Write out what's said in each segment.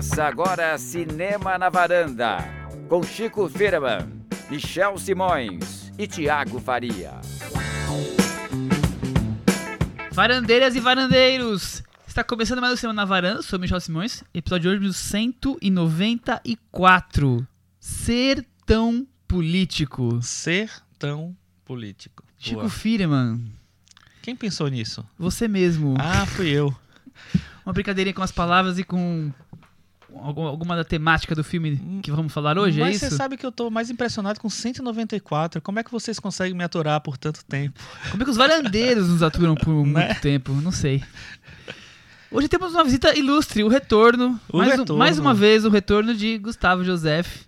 Começa agora Cinema na Varanda, com Chico Firman, Michel Simões e Tiago Faria. Varandeiras e varandeiros! Está começando mais um Cinema na Varanda, sou Michel Simões, episódio de hoje 194. Ser tão político. Ser tão político. Chico. Firman, Quem pensou nisso? você mesmo. Ah, fui eu. Uma brincadeirinha com as palavras e com alguma da temática do filme que vamos falar hoje, Mas é você isso? sabe que eu tô mais impressionado com 194. Como é que vocês conseguem me aturar por tanto tempo? Como é que os varandeiros nos aturam por muito Né? tempo? Não sei. Hoje temos uma visita ilustre, o retorno. O mais, um- retorno. mais uma vez, o retorno de Gustavo Joseph.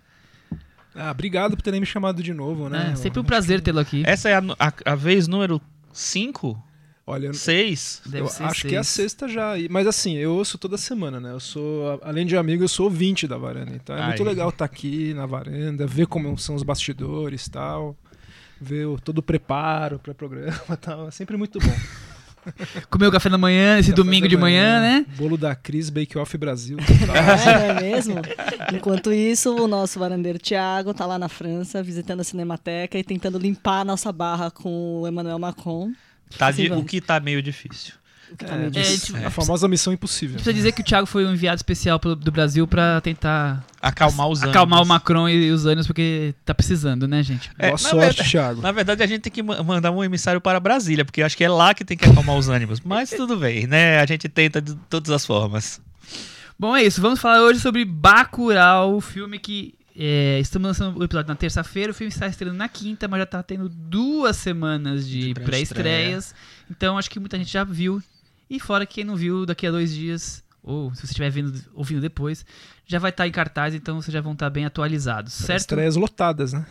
Ah, obrigado por terem me chamado de novo, né? É, sempre um prazer tê-lo aqui. Essa é a, a- a vez número 5? Olha, eu- 6? Deve eu ser acho que é a seis. sexta já. Mas assim, eu ouço toda semana, né? Eu sou, além de amigo, eu sou ouvinte da varanda. Então é muito legal estar aqui na varanda, ver como são os bastidores e tal. Ver o- todo o preparo para o programa e tal. É sempre muito bom. Comeu café da manhã, esse Café domingo de manhã, né? Bolo da Cris Bake Off Brasil. É, não é mesmo? Enquanto isso, o nosso varandeiro Thiago tá lá na França, visitando a Cinemateca e tentando limpar a nossa barra com o Emmanuel Macron. Tá Sim, o que tá meio difícil. O que tá meio É, difícil. tipo, a famosa missão impossível. Precisa dizer que o Thiago foi um enviado especial pro- do Brasil pra tentar Acalmar os ânimos. acalmar o Macron e os ânimos, porque tá precisando, né, gente? É, Boa na sorte, verdade- Thiago. Na verdade, a gente tem que ma- mandar um emissário para Brasília, porque acho que é lá que tem que acalmar os ânimos. Mas tudo bem, né? A gente tenta de todas as formas. Bom, é isso. Vamos falar hoje sobre Bacurau, o filme que é, estamos lançando o episódio na terça-feira. O filme está estreando na quinta, mas já tá tendo duas semanas de, De pré-estreia. pré-estreias. Então acho que muita gente já viu. E fora quem não viu, daqui a dois dias, ou se você estiver vendo, ouvindo depois, já vai estar em cartaz, então vocês já vão estar bem atualizados, certo? Estreias lotadas, né?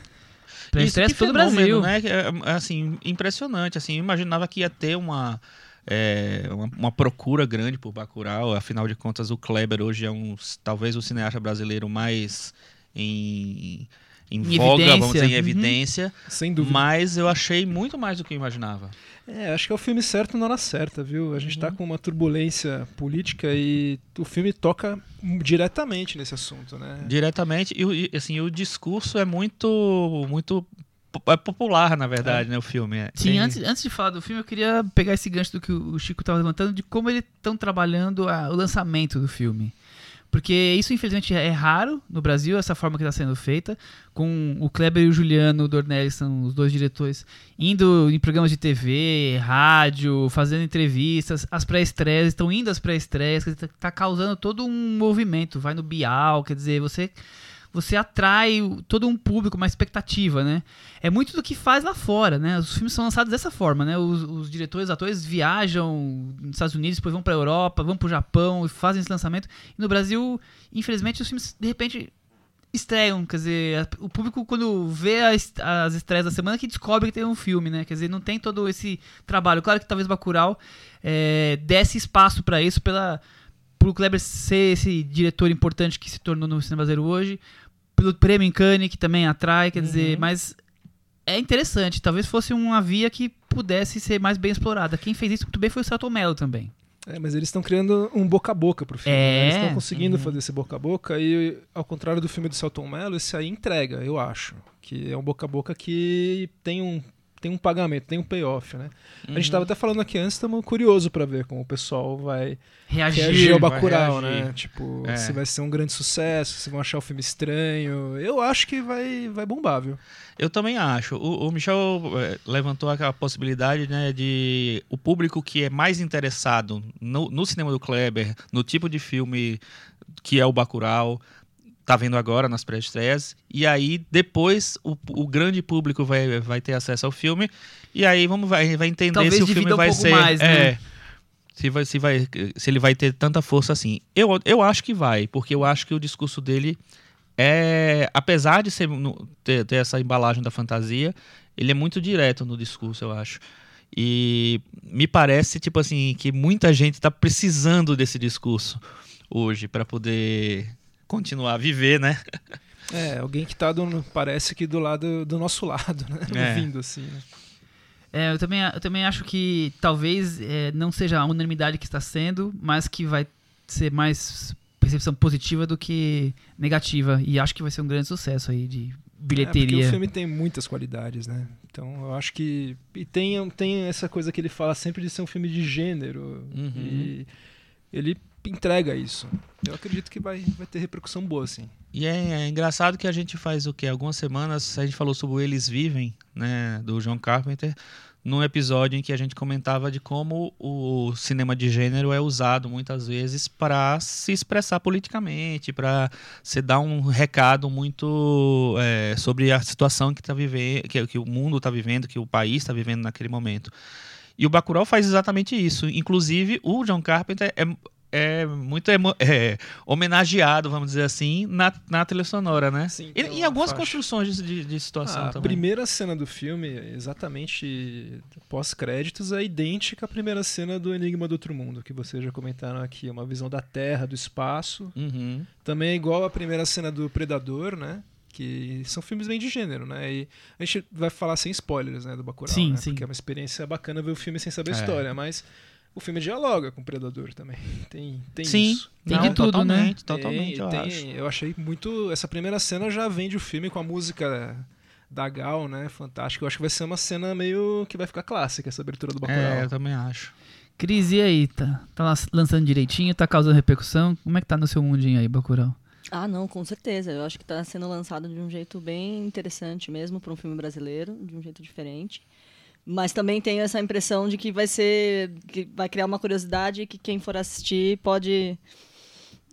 Pré-estreia Isso, que todo o fenômeno, Brasil. Né? É, assim, impressionante. Assim, eu imaginava que ia ter uma, é, uma, uma procura grande por Bacurau. Afinal de contas, o Kleber hoje é um, talvez o cineasta brasileiro mais em, em Em voga, vamos dizer, em evidência. Uhum. evidência. Sem dúvida. Mas eu achei muito mais do que eu imaginava. É, acho que é o filme certo na hora certa, viu? A gente tá com uma turbulência política e o filme toca diretamente nesse assunto, né? Diretamente. E, o- e, assim, o discurso é muito, muito é popular, na verdade, né? O filme. É, Sim, tem- antes, antes de falar do filme, eu queria pegar esse gancho do que o Chico estava levantando, de como eles estão trabalhando a- o lançamento do filme. Porque isso, infelizmente, é raro no Brasil, essa forma que está sendo feita, com o Kleber e o Juliano Dornelli, são os dois diretores, indo em programas de TV, rádio, fazendo entrevistas, as pré-estreias, estão indo às pré-estreias, está causando todo um movimento, vai no Bial, quer dizer, você você atrai o- todo um público, uma expectativa, né? É muito do que faz lá fora, né? Os filmes são lançados dessa forma, né? Os, os diretores, os atores viajam nos Estados Unidos, depois vão pra Europa, vão pro Japão e fazem esse lançamento. E no Brasil, infelizmente, os filmes de repente estreiam, quer dizer, o público quando vê as, as estreias da semana que descobre que tem um filme, né? Quer dizer, não tem todo esse trabalho. Claro que talvez Bacurau é, desse espaço pra isso pela pro Kleber ser esse diretor importante que se tornou no cinema brasileiro hoje, pelo prêmio em Cannes que também atrai, quer dizer, mas é interessante, talvez fosse uma via que pudesse ser mais bem explorada. Quem fez isso muito bem foi o Celton Mello também. É, mas eles estão criando um boca a boca pro filme. É. né? Eles estão conseguindo fazer esse boca a boca e, ao contrário do filme do Celton Mello, esse aí entrega, eu acho. Que é um boca a boca que tem um, tem um pagamento, tem um payoff, né? A gente estava até falando aqui antes, estamos curiosos para ver como o pessoal vai Reagir. reagir ao Bacurau, reagir. né? Tipo, É. se vai ser um grande sucesso, se vão achar o filme estranho. Eu acho que vai, vai bombar, viu? Eu também acho. O, o Michel eh, levantou aquela possibilidade né, de o público que é mais interessado no, no cinema do Kleber, no tipo de filme que é o Bacurau, tá vendo agora nas pré-estreias. E aí, depois, o, o grande público vai, vai ter acesso ao filme. E aí vamos, vai, vai entender Talvez se o filme um vai ser. mais, né? é, se, vai, se, vai, se ele vai ter tanta força assim. Eu, eu acho que vai, porque eu acho que o discurso dele é. Apesar de ser, ter, ter essa embalagem da fantasia, ele é muito direto no discurso, eu acho. E me parece, tipo assim, que muita gente está precisando desse discurso hoje para poder continuar a viver, né? É, alguém que tá do, parece que do lado do nosso lado, né? É. Ouvindo assim. né? É, eu, também, eu também acho que talvez é, não seja a unanimidade que está sendo, mas que vai ser mais percepção positiva do que negativa. E acho que vai ser um grande sucesso aí de É, bilheteria. porque o filme tem muitas qualidades, né? Então eu acho que. E tem, tem essa coisa que ele fala sempre de ser um filme de gênero. Uhum. E ele entrega isso. Eu acredito que vai, vai ter repercussão boa, assim. E é, é engraçado que a gente faz o quê? Algumas semanas a gente falou sobre o Eles Vivem, né, do John Carpenter, num episódio em que a gente comentava de como o cinema de gênero é usado muitas vezes para se expressar politicamente, para se dar um recado muito é, sobre a situação que, tá vivendo, que, que o mundo está vivendo, que o país está vivendo naquele momento. E o Bacurau faz exatamente isso. Inclusive, o John Carpenter é, é muito é, homenageado, vamos dizer assim, na, na trilha sonora, né? Sim, e, e uma algumas faixa. construções de, de- situação a também. primeira cena do filme, exatamente pós-créditos, é idêntica à primeira cena do Enigma do Outro Mundo, que vocês já comentaram aqui. Uma visão da Terra, do espaço. Uhum. Também é igual à primeira cena do Predador, né? Que são filmes bem de gênero, né? E a gente vai falar sem spoilers, né, do Bacurau, Sim, né? sim. Porque é uma experiência bacana ver o filme sem saber a É. história, mas o filme dialoga com o Predador também. Tem, tem Sim, isso. Tem não, de tudo, né? totalmente, Totalmente, Tem- eu tem- acho. eu achei muito. Essa primeira cena já vende o filme com a música da Gal, né? Fantástico. Eu acho que vai ser uma cena meio que vai ficar clássica essa abertura do Bacurau. É, eu também acho. Cris, e aí? Tá, tá lan- lançando direitinho? Tá causando repercussão? Como é que tá no seu mundinho aí, Bacurau? Ah, não, com certeza. Eu acho que está sendo lançado de um jeito bem interessante mesmo para um filme brasileiro, de um jeito diferente. Mas também tenho essa impressão de que vai ser. que vai criar uma curiosidade que quem for assistir pode.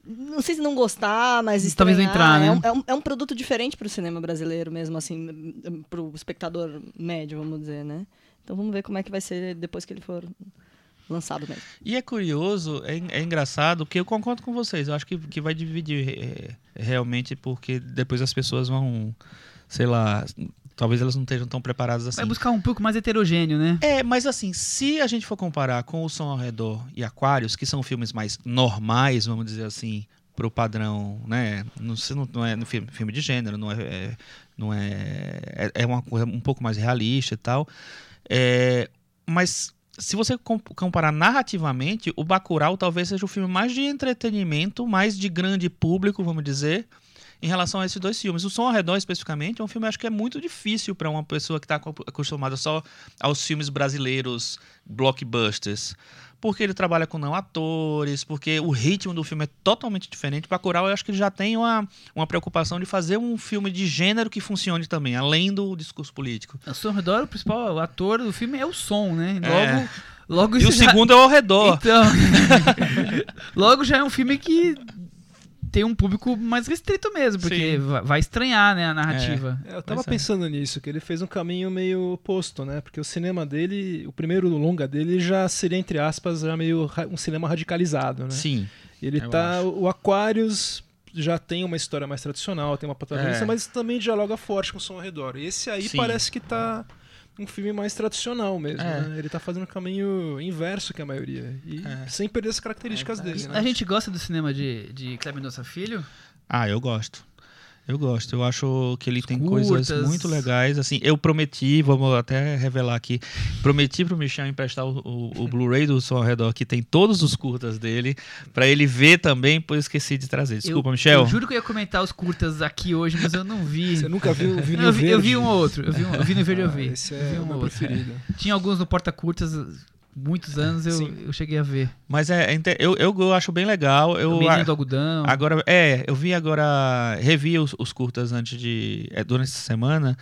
Não sei se não gostar, mas Talvez entrar, né? é, um, é, um, é um produto diferente para o cinema brasileiro mesmo, assim, para o espectador médio, vamos dizer, né? Então vamos ver como é que vai ser depois que ele for lançado mesmo. E é curioso, é, é engraçado, porque eu concordo com vocês. Eu acho que, que vai dividir é, realmente, porque depois as pessoas vão, sei lá, talvez elas não estejam tão preparadas assim. Vai buscar um pouco mais heterogêneo, né? É, mas assim, se a gente for comparar com O Som ao Redor e Aquários, que são filmes mais normais, vamos dizer assim, pro padrão, né? Não, não, não é no filme, filme de gênero, não é, é- não é, é, é uma coisa um pouco mais realista e tal. É, mas se você com- comparar narrativamente, o Bacurau talvez seja o filme mais de entretenimento, mais de grande público, vamos dizer, em relação a esses dois filmes. O Som ao Redor, especificamente, é um filme acho que é muito difícil para uma pessoa que está acostumada só aos filmes brasileiros blockbusters. Porque ele trabalha com não atores, porque o ritmo do filme é totalmente diferente. Bacurau, eu acho que ele já tem uma, uma preocupação de fazer um filme de gênero que funcione também, além do discurso político. O som ao redor, o principal ator do filme é o som, né? Logo, É. logo E o já- segundo é ao redor. Então, logo já é um filme que tem um público mais restrito mesmo, porque Sim. va- vai estranhar, né, a narrativa. É, eu tava é. pensando nisso, que ele fez um caminho meio oposto, né? Porque o cinema dele, o primeiro longa dele já seria, entre aspas, já meio um cinema radicalizado, né? Sim. Ele tá. acho. O Aquarius já tem uma história mais tradicional, tem uma protagonista, É. mas também dialoga forte com o som ao redor. Esse aí Sim. parece que tá um filme mais tradicional mesmo, É. né? Ele tá fazendo o caminho inverso que a maioria. E É. sem perder as características É, dele, né? A gente gosta do cinema de, de Kleber Mendonça Filho? Ah, eu gosto. Eu gosto. Eu acho que ele tem curtas. coisas muito legais. Assim, eu prometi, vamos até revelar aqui, prometi pro Michel emprestar o, o- o Blu-ray do Som ao Redor, que tem todos os curtas dele, pra ele ver também, pois esqueci de trazer. Desculpa, eu, Michel. Eu juro que eu ia comentar os curtas aqui hoje, mas eu não vi. Você nunca viu o Vinil eu, vi, eu vi Verde? um ou outro. Eu vi, um, eu vi no verde, eu Ah, vi. Esse Eu é vi o um outro. preferido. Tinha alguns no Porta Curtas, muitos anos eu, Sim. eu cheguei a ver. Mas é, é eu, eu, eu acho bem legal. o Eu, Menino do Algodão. Agora, é, eu vi agora, revi os, os curtas antes de, é, durante essa semana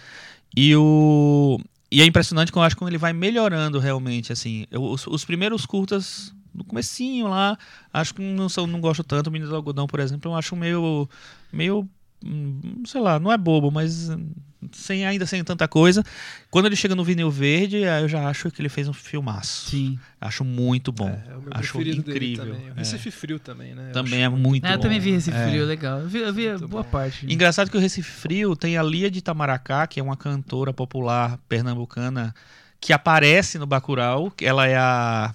e o e é impressionante como eu acho como ele vai melhorando realmente, assim. Eu- os, os primeiros curtas no comecinho lá, acho que não sou, não gosto tanto. O Menino do Algodão, por exemplo, eu acho meio meio hum, sei lá, não é bobo, mas hum, sem ainda sem tanta coisa. Quando ele chega no vinil verde, aí eu já acho que ele fez um filmaço. Sim. Acho muito bom. É, é o meu acho preferido dele incrível. É. Recife Frio também, né? Eu Também acho é muito É, eu bom. também vi esse É. frio, legal. Eu vi, eu vi boa bom. parte. Engraçado que o Recife Frio tem a Lia de Itamaracá, que é uma cantora popular pernambucana que aparece no Bacurau. Ela é a.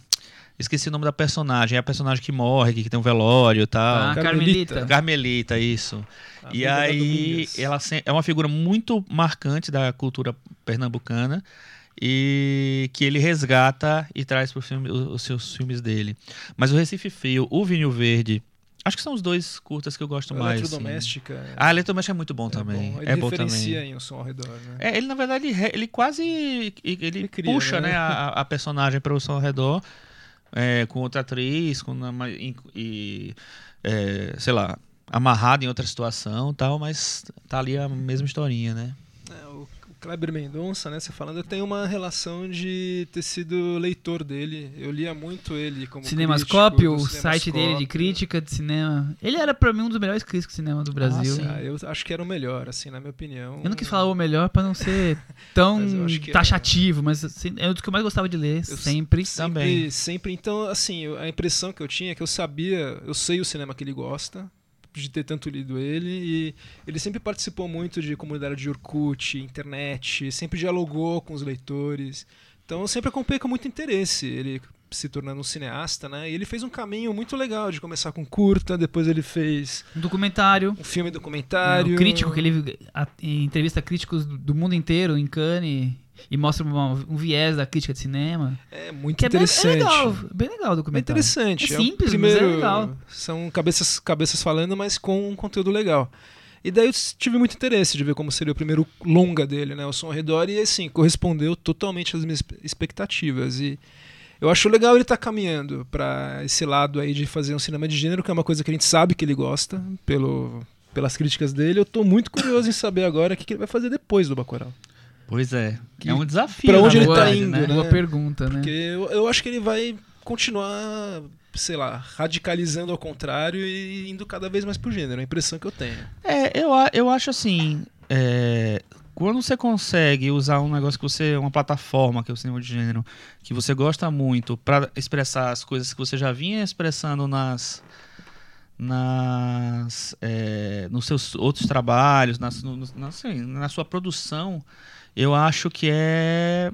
Esqueci o nome da personagem. É a personagem que morre, que tem um velório e tal. Ah, Carmelita. Carmelita. Carmelita, isso. A e aí, ela é uma figura muito marcante da cultura pernambucana e que ele resgata e traz para filme, os, os seus filmes dele. Mas o Recife Frio, o Vinho Verde Acho que são os dois curtas que eu gosto mais. assim. Eletrodoméstica. Ah, Eletrodoméstica é muito bom é também. bom. Ele É bom também. em um som ao redor, né? É, ele na verdade ele, ele quase ele, ele cria, puxa né? né, a, a personagem para o som ao redor é, com outra atriz, com uma- e, é, sei lá amarrado em outra situação tal, mas tá ali a mesma historinha, né? É, o Kleber Mendonça, né, você falando, eu tenho uma relação de ter sido leitor dele. Eu lia muito ele como Cinemascope, crítico o site dele de crítica de cinema. Ele era pra mim um dos melhores críticos de cinema do Brasil. sim. Ah, eu acho que era o melhor, assim, na minha opinião. Eu não quis falar o melhor pra não ser tão Mas taxativo, mas assim, é um dos que eu mais gostava de ler, Eu sempre. Sempre, Também. sempre. Então, assim, a impressão que eu tinha é que eu sabia, eu sei o cinema que ele gosta, de ter tanto lido ele, e ele sempre participou muito de comunidade de Orkut, internet, sempre dialogou com os leitores. Então, eu sempre acompanhei com muito interesse ele se tornando um cineasta, né? E ele fez um caminho muito legal de começar com curta, depois ele fez Um documentário. um filme documentário. O crítico, que ele a- entrevista críticos do do mundo inteiro em Cannes e mostra uma- um viés da crítica de cinema. É muito Que é bem, é interessante. legal, bem legal o É documentário. interessante. É o simples, primeiro, mas é legal. São cabeças, cabeças falando, mas com um conteúdo legal. E daí eu tive muito interesse de ver como seria o primeiro longa dele, né? O Som ao Redor, e assim, correspondeu totalmente às minhas expectativas. E eu acho legal ele estar caminhando para esse lado aí de fazer um cinema de gênero, que é uma coisa que a gente sabe que ele gosta, pelo, pelas críticas dele. Eu tô muito curioso em saber agora o que, que ele vai fazer depois do Bacurau. Pois é, Que- é um desafio. pra onde ele tá verdade, indo, né? né? Boa pergunta, né? Porque eu, eu acho que ele vai continuar, sei lá, radicalizando ao contrário e indo cada vez mais pro gênero. É a impressão que eu tenho. É, eu, a- eu acho assim. é, quando você consegue usar um negócio que você. uma plataforma, que é o cinema de gênero, que você gosta muito, pra expressar as coisas que você já vinha expressando nas. nas é, nos seus outros trabalhos, nas, no- na, assim, na sua produção, eu acho que é.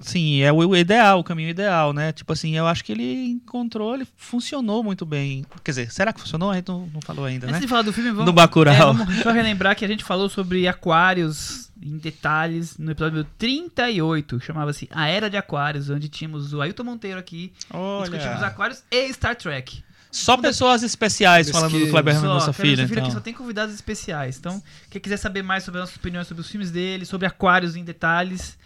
Sim, é o ideal, o caminho ideal, né? Tipo assim, eu acho que ele encontrou, ele funcionou muito bem. Quer dizer, será que funcionou? A gente não, não falou ainda, né? Antes de falar do filme, vamos, Do Bacurau. é, vamos só relembrar que a gente falou sobre aquários em detalhes no episódio 38, que chamava-se A Era de Aquários, onde tínhamos o Ailton Monteiro aqui, e discutimos Olha. aquários e Star Trek. Só pessoas especiais Pesquisa. falando do Kleber Mendonça Kleber Filho, Mendonça então. que só tem convidados especiais. Então, quem quiser saber mais sobre as nossas opiniões sobre os filmes dele, sobre aquários em detalhes,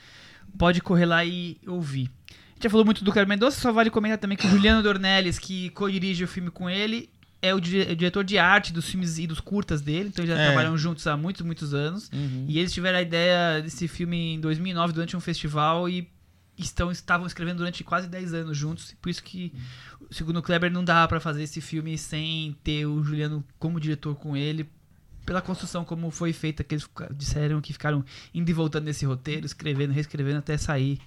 pode correr lá e ouvir. A gente já falou muito do Kleber Mendonça, só vale comentar também que o Juliano Dornelles, que co-dirige o filme com ele, é o, dire- o diretor de arte dos filmes e dos curtas dele, então eles já É. trabalham juntos há muitos, muitos anos. Uhum. E eles tiveram a ideia desse filme em 2009 durante um festival e estão, estavam escrevendo durante quase 10 anos juntos. Por isso que, segundo o Kleber, não dá pra fazer esse filme sem ter o Juliano como diretor com ele. Pela construção como foi feita, que eles disseram que ficaram indo e voltando nesse roteiro, escrevendo, reescrevendo até sair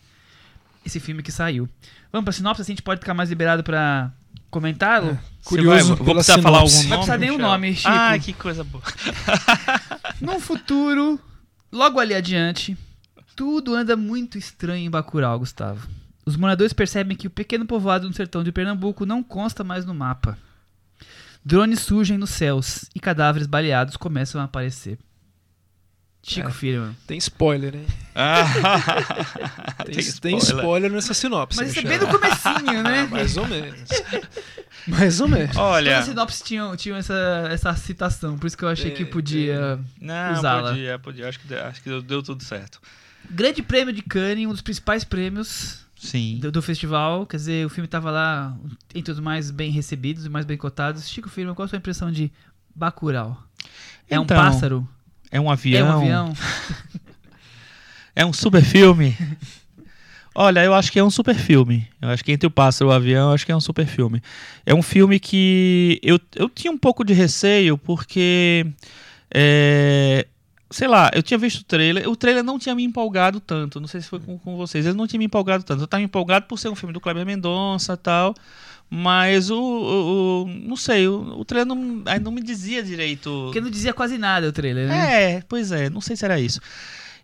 esse filme que saiu. Vamos pra sinopse, assim a gente pode ficar mais liberado pra comentá-lo? Você Curioso vai- vou precisar falar sinopse. algum Não vai nome? precisar nenhum Michel? nome, Chico. Ah, que coisa boa. Num futuro, logo ali adiante, tudo anda muito estranho em Bacurau, Gustavo. Os moradores percebem que o pequeno povoado no sertão de Pernambuco não consta mais no mapa. Drones surgem nos céus e cadáveres baleados começam a aparecer. Chico É. Firman. Tem spoiler, hein? Ah, Tem, tem spoiler. nessa sinopse. Mas isso é bem no comecinho, né? Ah, mais ou menos. mais ou menos. Olha, Todas as sinopses tinham, tinham essa, essa citação, por isso que eu achei que Tem, podia não, usá-la. podia, podia. Acho que, acho que deu, deu tudo certo. Grande Prêmio de Cannes, um dos principais prêmios Sim. do, do festival. Quer dizer, o filme tava lá entre os mais bem recebidos e mais bem cotados. Chico Firma, qual a sua impressão de Bacurau? É um Então, pássaro? É um É avião. um avião? É um super filme. Olha, eu acho que é um super filme. Eu acho que entre o pássaro e o avião, eu acho que é um super filme. É um filme que eu, eu tinha um pouco de receio, porque. é, sei lá, eu tinha visto o trailer. O trailer não tinha me empolgado tanto. Não sei se foi com, com vocês. Ele não tinha me empolgado tanto. Eu estava empolgado por ser um filme do Kleber Mendonça e tal. Mas o. o- o- não sei, o, o trailer não, aí não me dizia direito. Porque não dizia quase nada o trailer, né? É, pois é, não sei se era isso.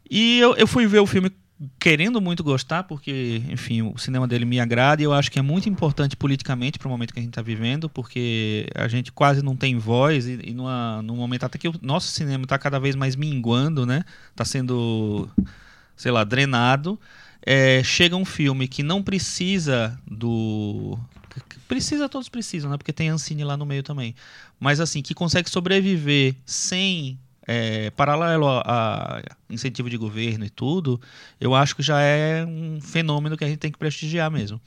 E eu, eu fui ver o filme querendo muito gostar, porque, enfim, o cinema dele me agrada e eu acho que é muito importante politicamente para o momento que a gente está vivendo, porque a gente quase não tem voz e, e numa, num momento até que o nosso cinema está cada vez mais minguando, né? Está sendo, sei lá, drenado. É, chega um filme que não precisa do Precisa, todos precisam, né? Porque tem Ancine lá no meio também. Mas assim, que consegue sobreviver sem é, paralelo a, a, incentivo de governo e tudo, eu acho que já é um fenômeno que a gente tem que prestigiar mesmo.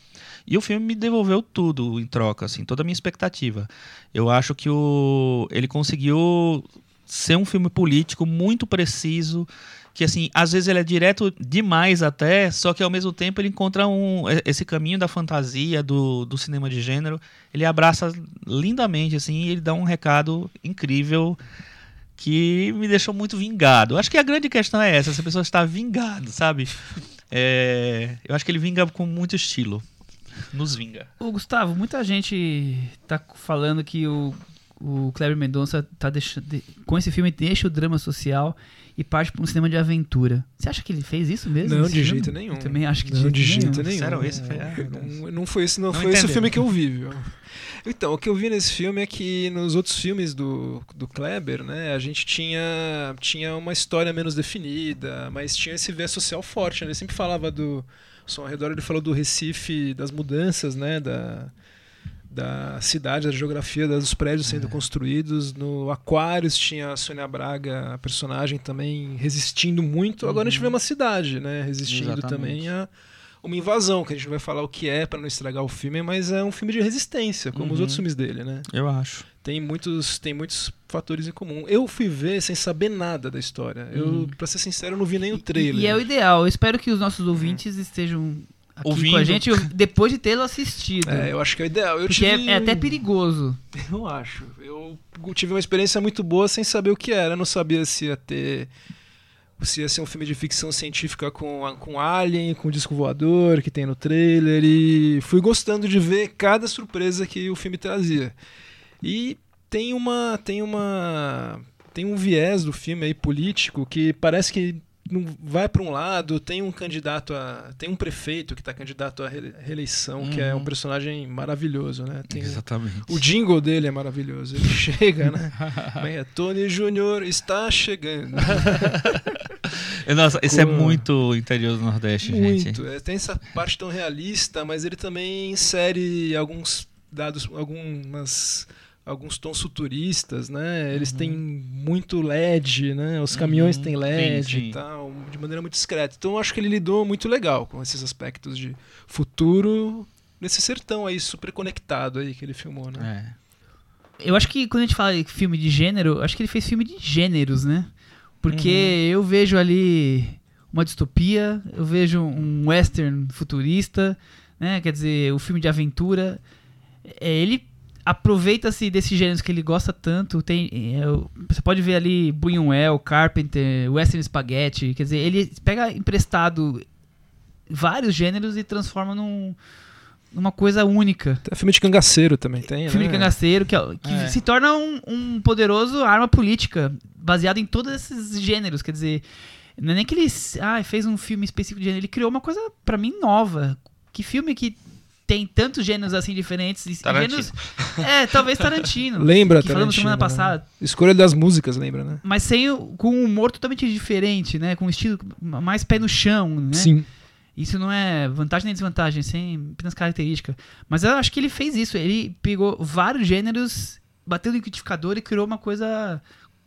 E o filme me devolveu tudo em troca, assim, toda a minha expectativa. Eu acho que o, ele conseguiu ser um filme político muito preciso, que assim, às vezes ele é direto demais até, só que ao mesmo tempo ele encontra um, esse caminho da fantasia, do, do cinema de gênero, ele abraça lindamente, assim, e ele dá um recado incrível que me deixou muito vingado. Acho que a grande questão é essa, essa pessoa está vingado, sabe? É, eu acho que ele vinga com muito estilo. Nos vinga. O Gustavo, muita gente tá falando que o, o Kleber Mendonça tá deixando, com esse filme deixa o drama social e parte para um cinema de aventura. Você acha que ele fez isso mesmo? Não, de filme? jeito nenhum. Eu também acho que não, de jeito nenhum. Sério, esse foi, é, não, não, foi esse, não, não foi esse o filme que eu vi, viu? Então, o que eu vi nesse filme é que nos outros filmes do, do Kleber, né, a gente tinha, tinha uma história menos definida, mas tinha esse viés social forte, né? Ele sempre falava do Som ao Redor, ele falou do Recife, das mudanças, né, da da cidade, da geografia dos prédios sendo é. construídos. No Aquários tinha a Sônia Braga, a personagem também resistindo muito. Uhum. Agora a gente vê uma cidade, né, resistindo Exatamente. também a uma invasão, que a gente não vai falar o que é para não estragar o filme, mas é um filme de resistência, como uhum. os outros filmes dele, né? Eu acho. Tem muitos, tem muitos fatores em comum. Eu fui ver sem saber nada da história. Eu, uhum. para ser sincero, não vi nem o trailer. E, e é o ideal. Eu espero que os nossos ouvintes estejam aqui Ouvindo. com a gente depois de tê-lo assistido. É, eu acho que é o ideal. Eu Porque tive... é, é, até perigoso. Eu acho. Eu tive uma experiência muito boa sem saber o que era. Eu não sabia se ia ter. Se ia ser um filme de ficção científica com, com Alien, com disco voador que tem no trailer. E fui gostando de ver cada surpresa que o filme trazia. E tem uma. Tem uma. Tem um viés do filme aí político que parece que vai para um lado, tem um candidato a. Tem um prefeito que está candidato à reeleição, uhum. que é um uhum. personagem maravilhoso, né? Tem, Exatamente. O jingle dele é maravilhoso. Ele chega, né? é, Tony Júnior está chegando. Nossa, isso é muito interior do Nordeste, muito. gente. É, tem essa parte tão realista, mas ele também insere alguns dados, algumas alguns tons futuristas, né? Eles uhum. têm muito LED, né? Os caminhões uhum. têm LED sim, sim. e tal, de maneira muito discreta. Então eu acho que ele lidou muito legal com esses aspectos de futuro nesse sertão aí super conectado aí que ele filmou, né? É. Eu acho que quando a gente fala de filme de gênero, acho que ele fez filme de gêneros, né? Porque uhum. eu vejo ali uma distopia, eu vejo um western futurista, né? Quer dizer, o filme de aventura. É, ele aproveita-se desses gêneros que ele gosta tanto. Tem, é, você pode ver ali Buñuel, Carpenter, Western Spaghetti. Quer dizer, ele pega emprestado vários gêneros e transforma num, numa coisa única. Tem filme de cangaceiro também tem, Filme né? de cangaceiro, que, é que é. se torna um, um poderoso arma política, baseado em todos esses gêneros. Quer dizer, não é nem que ele ah, fez um filme específico de gênero, ele criou uma coisa, para mim, nova. Que filme que tem tantos gêneros assim diferentes. Tarantino. Gêneros, é, talvez Tarantino. lembra, que falamos semana né? passada. Escolha das músicas, lembra, né? Mas sem, com um humor totalmente diferente, né? Com um estilo mais pé no chão, né? Sim. Isso não é vantagem nem desvantagem, sem apenas característica. Mas eu acho que ele fez isso. Ele pegou vários gêneros, bateu no liquidificador e criou uma coisa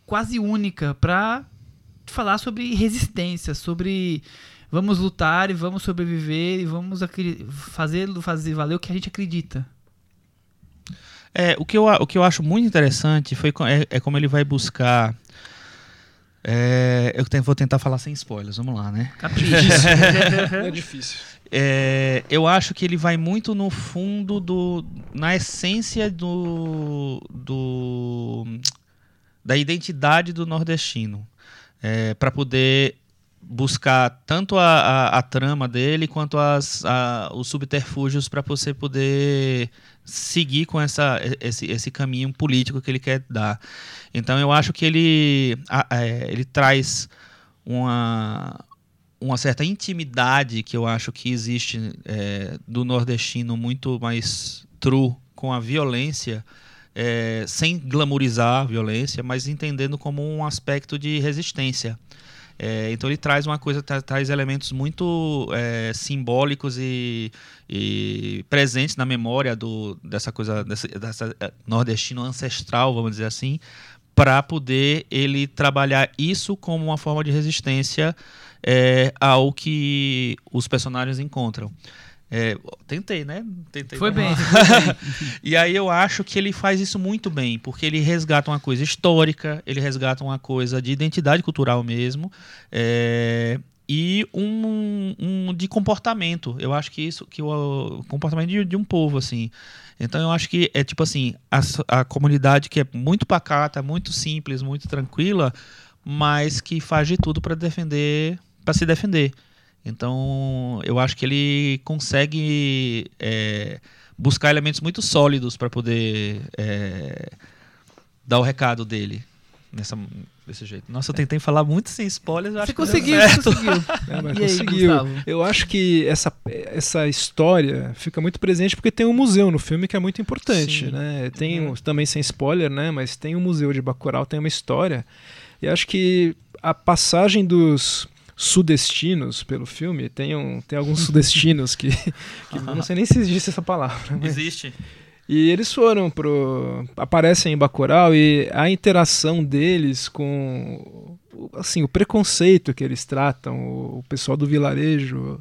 quase única para falar sobre resistência, sobre vamos lutar e vamos sobreviver e vamos fazer, fazer valer o que a gente acredita. É, o que eu, o que eu acho muito interessante foi é, é como ele vai buscar. É, eu vou tentar falar sem spoilers, vamos lá, né? é difícil. É, eu acho que ele vai muito no fundo do. na essência do. do da identidade do nordestino. É, para poder buscar tanto a, a, a, trama dele quanto as, a, os subterfúgios para você poder seguir com essa, esse, esse caminho político que ele quer dar. Então eu acho que ele, é, ele traz uma, uma certa intimidade que eu acho que existe é, do nordestino muito mais true com a violência. É, sem glamorizar a violência, mas entendendo como um aspecto de resistência. É, então ele traz uma coisa, tra- traz elementos muito é, simbólicos e, e presentes na memória do, dessa coisa dessa, dessa é, nordestino ancestral, vamos dizer assim, para poder ele trabalhar isso como uma forma de resistência é, ao que os personagens encontram. É, tentei, né? Tentei Foi bem, e aí eu acho que ele faz isso muito bem, porque ele resgata uma coisa histórica, ele resgata uma coisa de identidade cultural mesmo, é, e um, um de comportamento. Eu acho que isso, que o, o comportamento de, de um povo, assim. Então eu acho que é tipo assim, a, a comunidade que é muito pacata, muito simples, muito tranquila, mas que faz de tudo para defender, para se defender. Então, eu acho que ele consegue é, buscar elementos muito sólidos para poder é, dar o recado dele nessa, desse jeito. Nossa, eu tentei falar muito sem spoilers. eu acho Você que conseguiu, você conseguiu. É, mas E aí, conseguiu. Gustavo? Eu acho que essa, essa história fica muito presente porque tem um museu no filme que é muito importante, Sim. né? Tem Uhum. um- também sem spoiler, né? Mas tem um museu de Bacurau, tem uma história. E acho que a passagem dos sudestinos pelo filme, tem, um, tem alguns sudestinos que, que não sei nem se existe essa palavra, mas Existe. e eles foram pro. aparecem em Bacurau e a interação deles com. assim, o preconceito que eles tratam, o pessoal do vilarejo.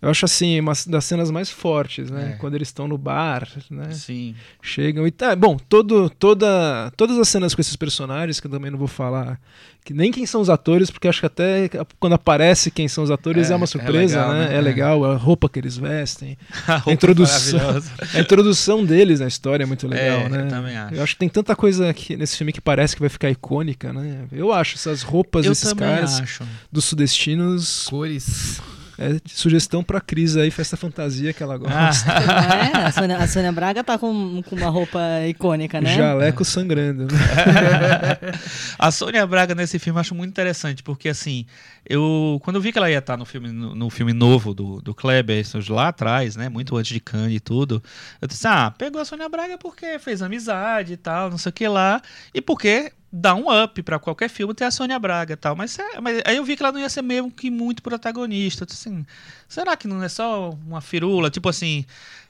Eu acho assim, uma das cenas mais fortes, né? É. Quando eles estão no bar, né? Sim. Chegam e tá. Bom, todo, toda, todas as cenas com esses personagens, que eu também não vou falar, que nem quem são os atores, porque acho que até quando aparece quem são os atores é, É, uma é surpresa, legal, né? né? É é. legal, a roupa que eles vestem. A roupa introdução. A introdução deles na história é muito legal, É, né? eu também acho. Eu acho que tem tanta coisa aqui nesse filme que parece que vai ficar icônica, né? Eu acho essas roupas Eu desses caras acho. dos sudestinos Cores. É sugestão pra Cris aí, festa fantasia que ela Ah, gosta. Não é? a, Sônia, a Sônia Braga tá com, com uma roupa icônica, né? Jaleco sangrando. né? A Sônia Braga nesse filme eu acho muito interessante, porque assim, eu quando eu vi que ela ia estar no filme, no, no filme novo do, do Kleber, isso lá atrás, né, muito antes de Cannes e tudo, eu disse, ah, pegou a Sônia Braga porque fez amizade e tal, não sei o que lá, e porque dá um up pra qualquer filme ter a Sônia Braga e tal, mas, é- mas aí eu vi que ela não ia ser mesmo que muito protagonista, assim, será que não é só uma firula, tipo assim,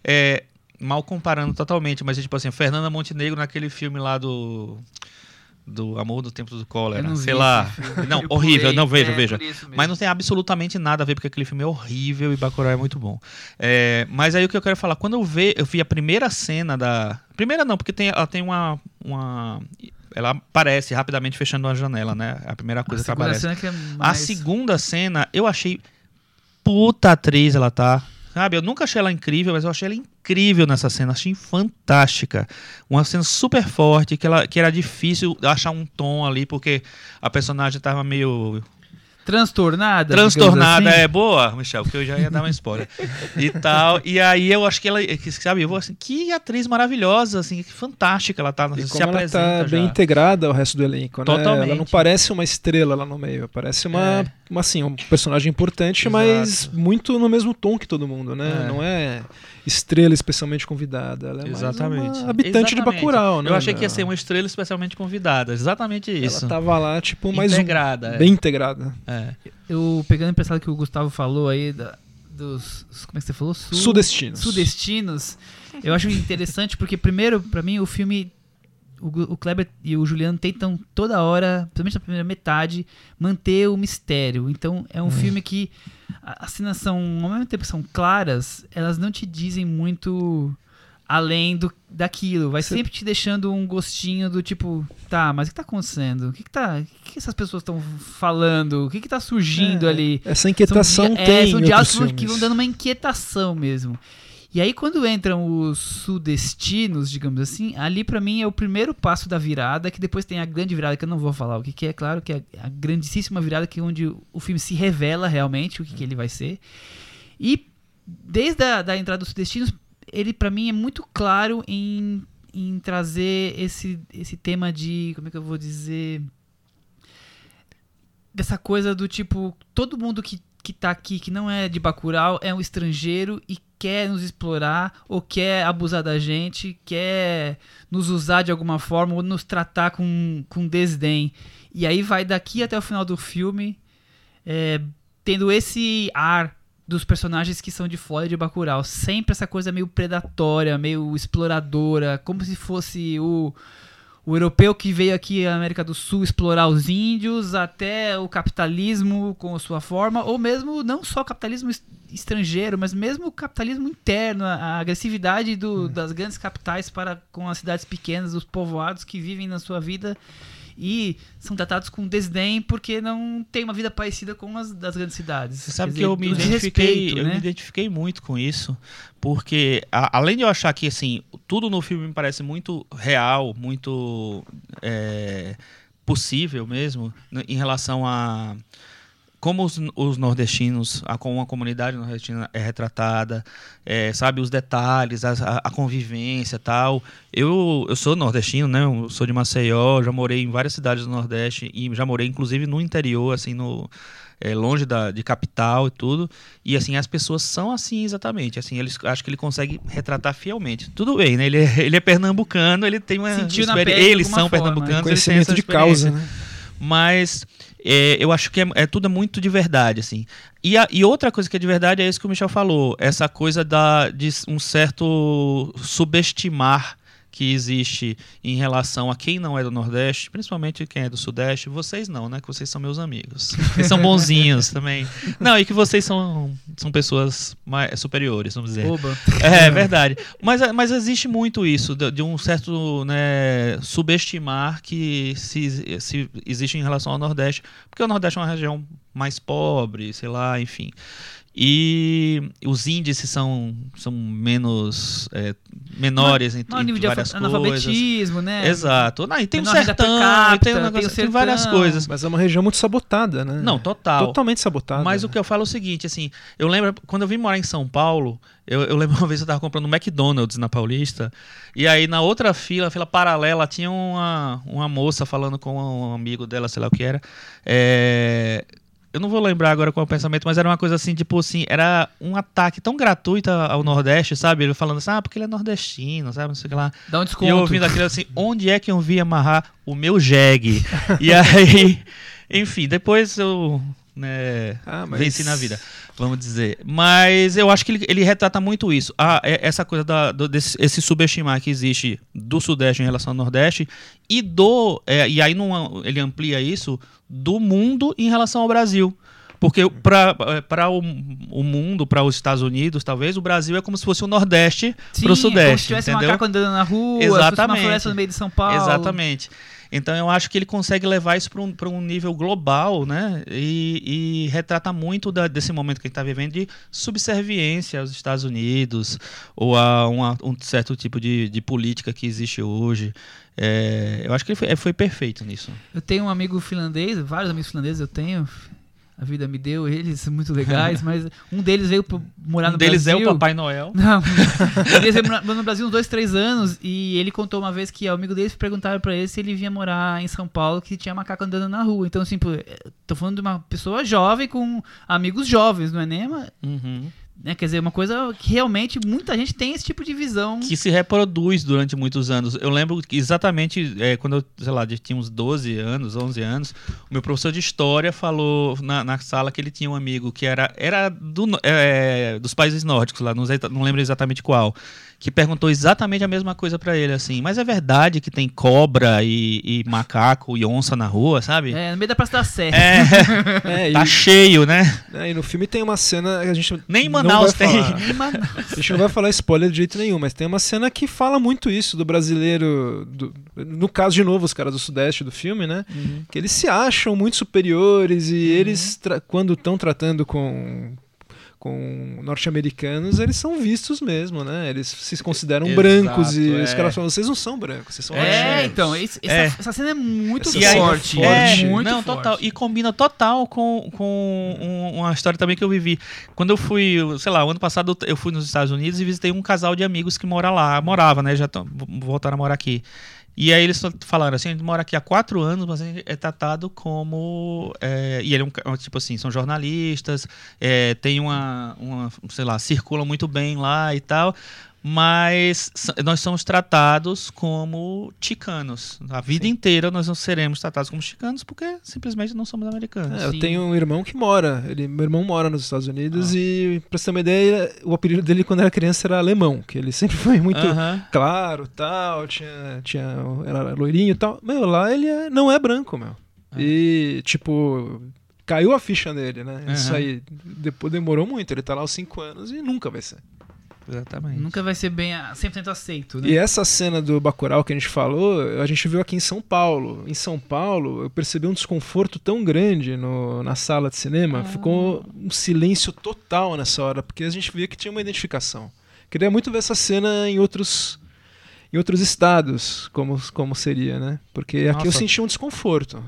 é, mal comparando totalmente, mas tipo assim, Fernanda Montenegro naquele filme lá do do Amor do Tempo do Cólera, não sei lá. Não, Eu horrível, pulei. não veja, É, veja. Mas não tem absolutamente nada a ver, porque aquele filme é horrível e Bacurau é muito bom. É, mas aí o que eu quero falar, quando eu, vi, eu vi a primeira cena da... Primeira não, porque tem, ela tem uma, uma... Ela aparece rapidamente fechando uma janela, né? A primeira coisa a que aparece. cena que é A mais... segunda cena, eu achei puta atriz ela tá. Sabe, eu nunca achei ela incrível, mas eu achei ela incrível nessa cena, achei fantástica. Uma cena super forte, que, ela, que era difícil achar um tom ali, porque a personagem tava meio Transtornada. transtornada. assim. É boa, Michel, porque eu já ia dar uma spoiler. e tal. E aí eu acho que ela, que, sabe, eu vou assim, que atriz maravilhosa, assim, que fantástica ela tá, E se como ela apresenta tá bem já. integrada ao resto do elenco, né? Totalmente. Ela não parece uma estrela lá no meio, parece uma, É. uma assim, um personagem importante, Exato. mas muito no mesmo tom que todo mundo, né? É. Não é estrela especialmente convidada, ela é Exatamente. habitante de Exatamente. Bacurau, né? Eu achei que ia ser uma estrela especialmente convidada, exatamente isso. Ela tava lá, tipo, mais um, Integrada. é. bem integrada. É. Eu, pegando o emprestado que o Gustavo falou aí, da- dos... Como é que você falou? Sul- Sudestinos. Sudestinos. Eu acho interessante porque, primeiro, pra mim, o filme. O, Kleber e o Juliano tentam toda hora, principalmente na primeira metade, manter o mistério. Então, é um filme que as cenas são, ao mesmo tempo são claras, elas não te dizem muito além do, daquilo. Vai Cê- sempre te deixando um gostinho do tipo, tá, mas o que tá acontecendo? O que, que, tá, o que, essas pessoas estão falando? O que, que tá surgindo É, ali? Essa inquietação São dia- tem é, são diálogos que vão dando uma inquietação mesmo. E aí, quando entram os sudestinos, digamos assim, ali pra mim é o primeiro passo da virada, que depois tem a grande virada, que eu não vou falar o que, que é, claro, que é a grandíssima virada, que é onde o filme se revela realmente o que, que ele vai ser. E desde a da entrada dos sudestinos, ele pra mim é muito claro em, em trazer esse, esse tema de. Como é que eu vou dizer? Dessa coisa do tipo, todo mundo que, que tá aqui, que não é de Bacurau, é um estrangeiro e quer nos explorar, ou quer abusar da gente, quer nos usar de alguma forma, ou nos tratar com, com desdém. E aí vai daqui até o final do filme é, tendo esse ar dos personagens que são de fora de Bacurau. Sempre essa coisa meio predatória, meio exploradora, como se fosse o, o europeu que veio aqui à América do Sul explorar os índios, até o capitalismo com a sua forma, ou mesmo não só o capitalismo es- estrangeiro, mas mesmo o capitalismo interno, a agressividade do- das grandes capitais para com as cidades pequenas, os povoados que vivem na sua vida e são tratados com desdém porque não tem uma vida parecida com as das grandes cidades. Você sabe Quer que eu dizer, me identifiquei, eu né? me identifiquei muito com isso, porque a- além de eu achar que assim tudo no filme me parece muito real, muito é, possível mesmo n- em relação a como os, os nordestinos, a, como a comunidade nordestina é retratada, é, sabe, os detalhes, a, a convivência e tal. Eu, eu sou nordestino, né? Eu sou de Maceió, já morei em várias cidades do Nordeste e já morei inclusive no interior, assim, no, é, longe da, de capital e tudo. E assim, as pessoas são assim exatamente. Assim, eles acho que ele consegue retratar fielmente. Tudo bem, né? Ele, é- ele é pernambucano, ele tem uma Sentiu na pele eles são forma, né? pernambucanos, eles têm Conhecimento essa de causa, né? mas é, eu acho que é, é tudo muito de verdade assim. E, a- e outra coisa que é de verdade é isso que o Michel falou essa coisa da de um certo subestimar que existe em relação a quem não é do Nordeste, principalmente quem é do Sudeste. Vocês não, né? Que vocês são meus amigos. Vocês são bonzinhos também. Não, e que vocês são, são pessoas mais superiores, vamos dizer. Oba. É, é verdade. Mas, mas existe muito isso, de, de um certo né, subestimar que se, se existe em relação ao Nordeste, porque o Nordeste é uma região mais pobre, sei lá, enfim. E os índices são, são menos é, menores em, Não, em nível de várias coisas. analfabetismo, né? Exato. Não, e tem Menor per sertão, e capita, tem, um tem negócio, tem várias sertão. coisas. Mas é uma região muito sabotada, né? Não, total. Totalmente sabotada. Mas o que eu falo é o seguinte, assim, eu lembro, quando eu vim morar em São Paulo, eu, eu lembro uma vez eu tava comprando um McDonald's na Paulista, e aí na outra fila, fila paralela, tinha uma, uma moça falando com um amigo dela, sei lá o que era. É, eu não vou lembrar agora qual é o pensamento, mas era uma coisa assim, tipo assim, era um ataque tão gratuito ao Nordeste, sabe? Ele falando assim, ah, porque ele é nordestino, sabe? Não sei o que lá. Dá um E desconto. eu ouvindo aquilo assim, onde é que eu vi amarrar o meu jegue? e aí, enfim, depois eu né, Ah, mas- venci na vida, vamos dizer. Mas eu acho que ele, ele retrata muito isso. Ah, é- essa coisa da, do- desse esse subestimar que existe do Sudeste em relação ao Nordeste e do. é, e aí não, ele amplia isso do mundo em relação ao Brasil. Porque para o, o mundo, para os Estados Unidos, talvez, o Brasil é como se fosse o Nordeste para o é como Sudeste. se tivesse entendeu? macaco andando na rua, se fosse uma Exatamente. floresta no meio de São Paulo. Exatamente. Então eu acho que ele consegue levar isso para um, um nível global, né? E, e retrata muito da- desse momento que a gente está vivendo de subserviência aos Estados Unidos ou a uma- um certo tipo de, de política que existe hoje. É, eu acho que ele foi, foi perfeito nisso. Eu tenho um amigo finlandês, vários amigos finlandeses eu tenho. A vida me deu eles, são muito legais, mas um deles veio morar Um no deles Brasil. é o Papai Noel. Não, ele veio morar no Brasil uns dois, três anos e ele contou uma vez que o amigo dele perguntaram pra ele se ele vinha morar em São Paulo que tinha macaco andando na rua. Então, assim, tô falando de uma pessoa jovem com amigos jovens, não é nem uma, Uhum. Né? Quer dizer, uma coisa que realmente muita gente tem esse tipo de visão. que se reproduz durante muitos anos. Eu lembro exatamente é, quando eu, sei lá, tinha uns 12 anos, 11 anos, o meu professor de história falou na, na sala que ele tinha um amigo que era, era do é, dos países nórdicos lá, não, não lembro exatamente qual, que perguntou exatamente a mesma coisa pra ele, assim, mas é verdade que tem cobra e, e macaco e onça na rua, sabe? É, no meio da Praça da Sé. É, É, e, tá cheio, né? é, e no filme tem uma cena que a gente Nem em não Manaus vai tem. Nem uma- A gente não vai falar spoiler de jeito nenhum, mas tem uma cena que fala muito isso do brasileiro. do- no caso, de novo, os caras do Sudeste do filme, né? Uhum. Que eles se acham muito superiores e eles, tra- quando estão tratando com com norte-americanos, eles são vistos mesmo, né? Eles se consideram Exato, brancos e os é. caras falam, vocês não são brancos, vocês são É, latinos." então, esse- essa, É. essa cena é muito Essa E forte. é é, muito não, forte. total. E combina total com, com um- uma história também que eu vivi. Quando eu fui, sei lá, o ano passado eu fui nos Estados Unidos e visitei um casal de amigos que mora lá. Morava, né? Já voltaram a morar aqui. E aí eles falaram assim, a gente mora aqui há quatro anos, mas a gente é tratado como... é, e ele é um, tipo assim, são jornalistas, é, tem uma, uma, sei lá, circulam muito bem lá e tal, mas nós somos tratados como chicanos. A vida inteira nós não seremos tratados como chicanos porque simplesmente não somos americanos. É, eu Sim. tenho um irmão que mora. Ele, meu irmão mora nos Estados Unidos e, pra você ter uma ideia, o apelido dele quando era criança era alemão, que ele sempre foi muito Aham. claro, tal, tinha, tinha, era loirinho e tal. Meu, lá ele é- não é branco, meu. E, tipo, caiu a ficha nele, né? Isso aí depois demorou muito. Ele tá lá aos 5 anos e nunca vai ser. Exatamente. Nunca vai ser bem a- 100% aceito, né? E essa cena do Bacurau que a gente falou, a gente viu aqui em São Paulo. Em São Paulo, eu percebi um desconforto tão grande no- na sala de cinema. Ficou um silêncio total nessa hora, porque a gente via que tinha uma identificação. Queria muito ver essa cena em outros em outros estados, como, como seria, né? Porque aqui eu Nossa. senti um desconforto.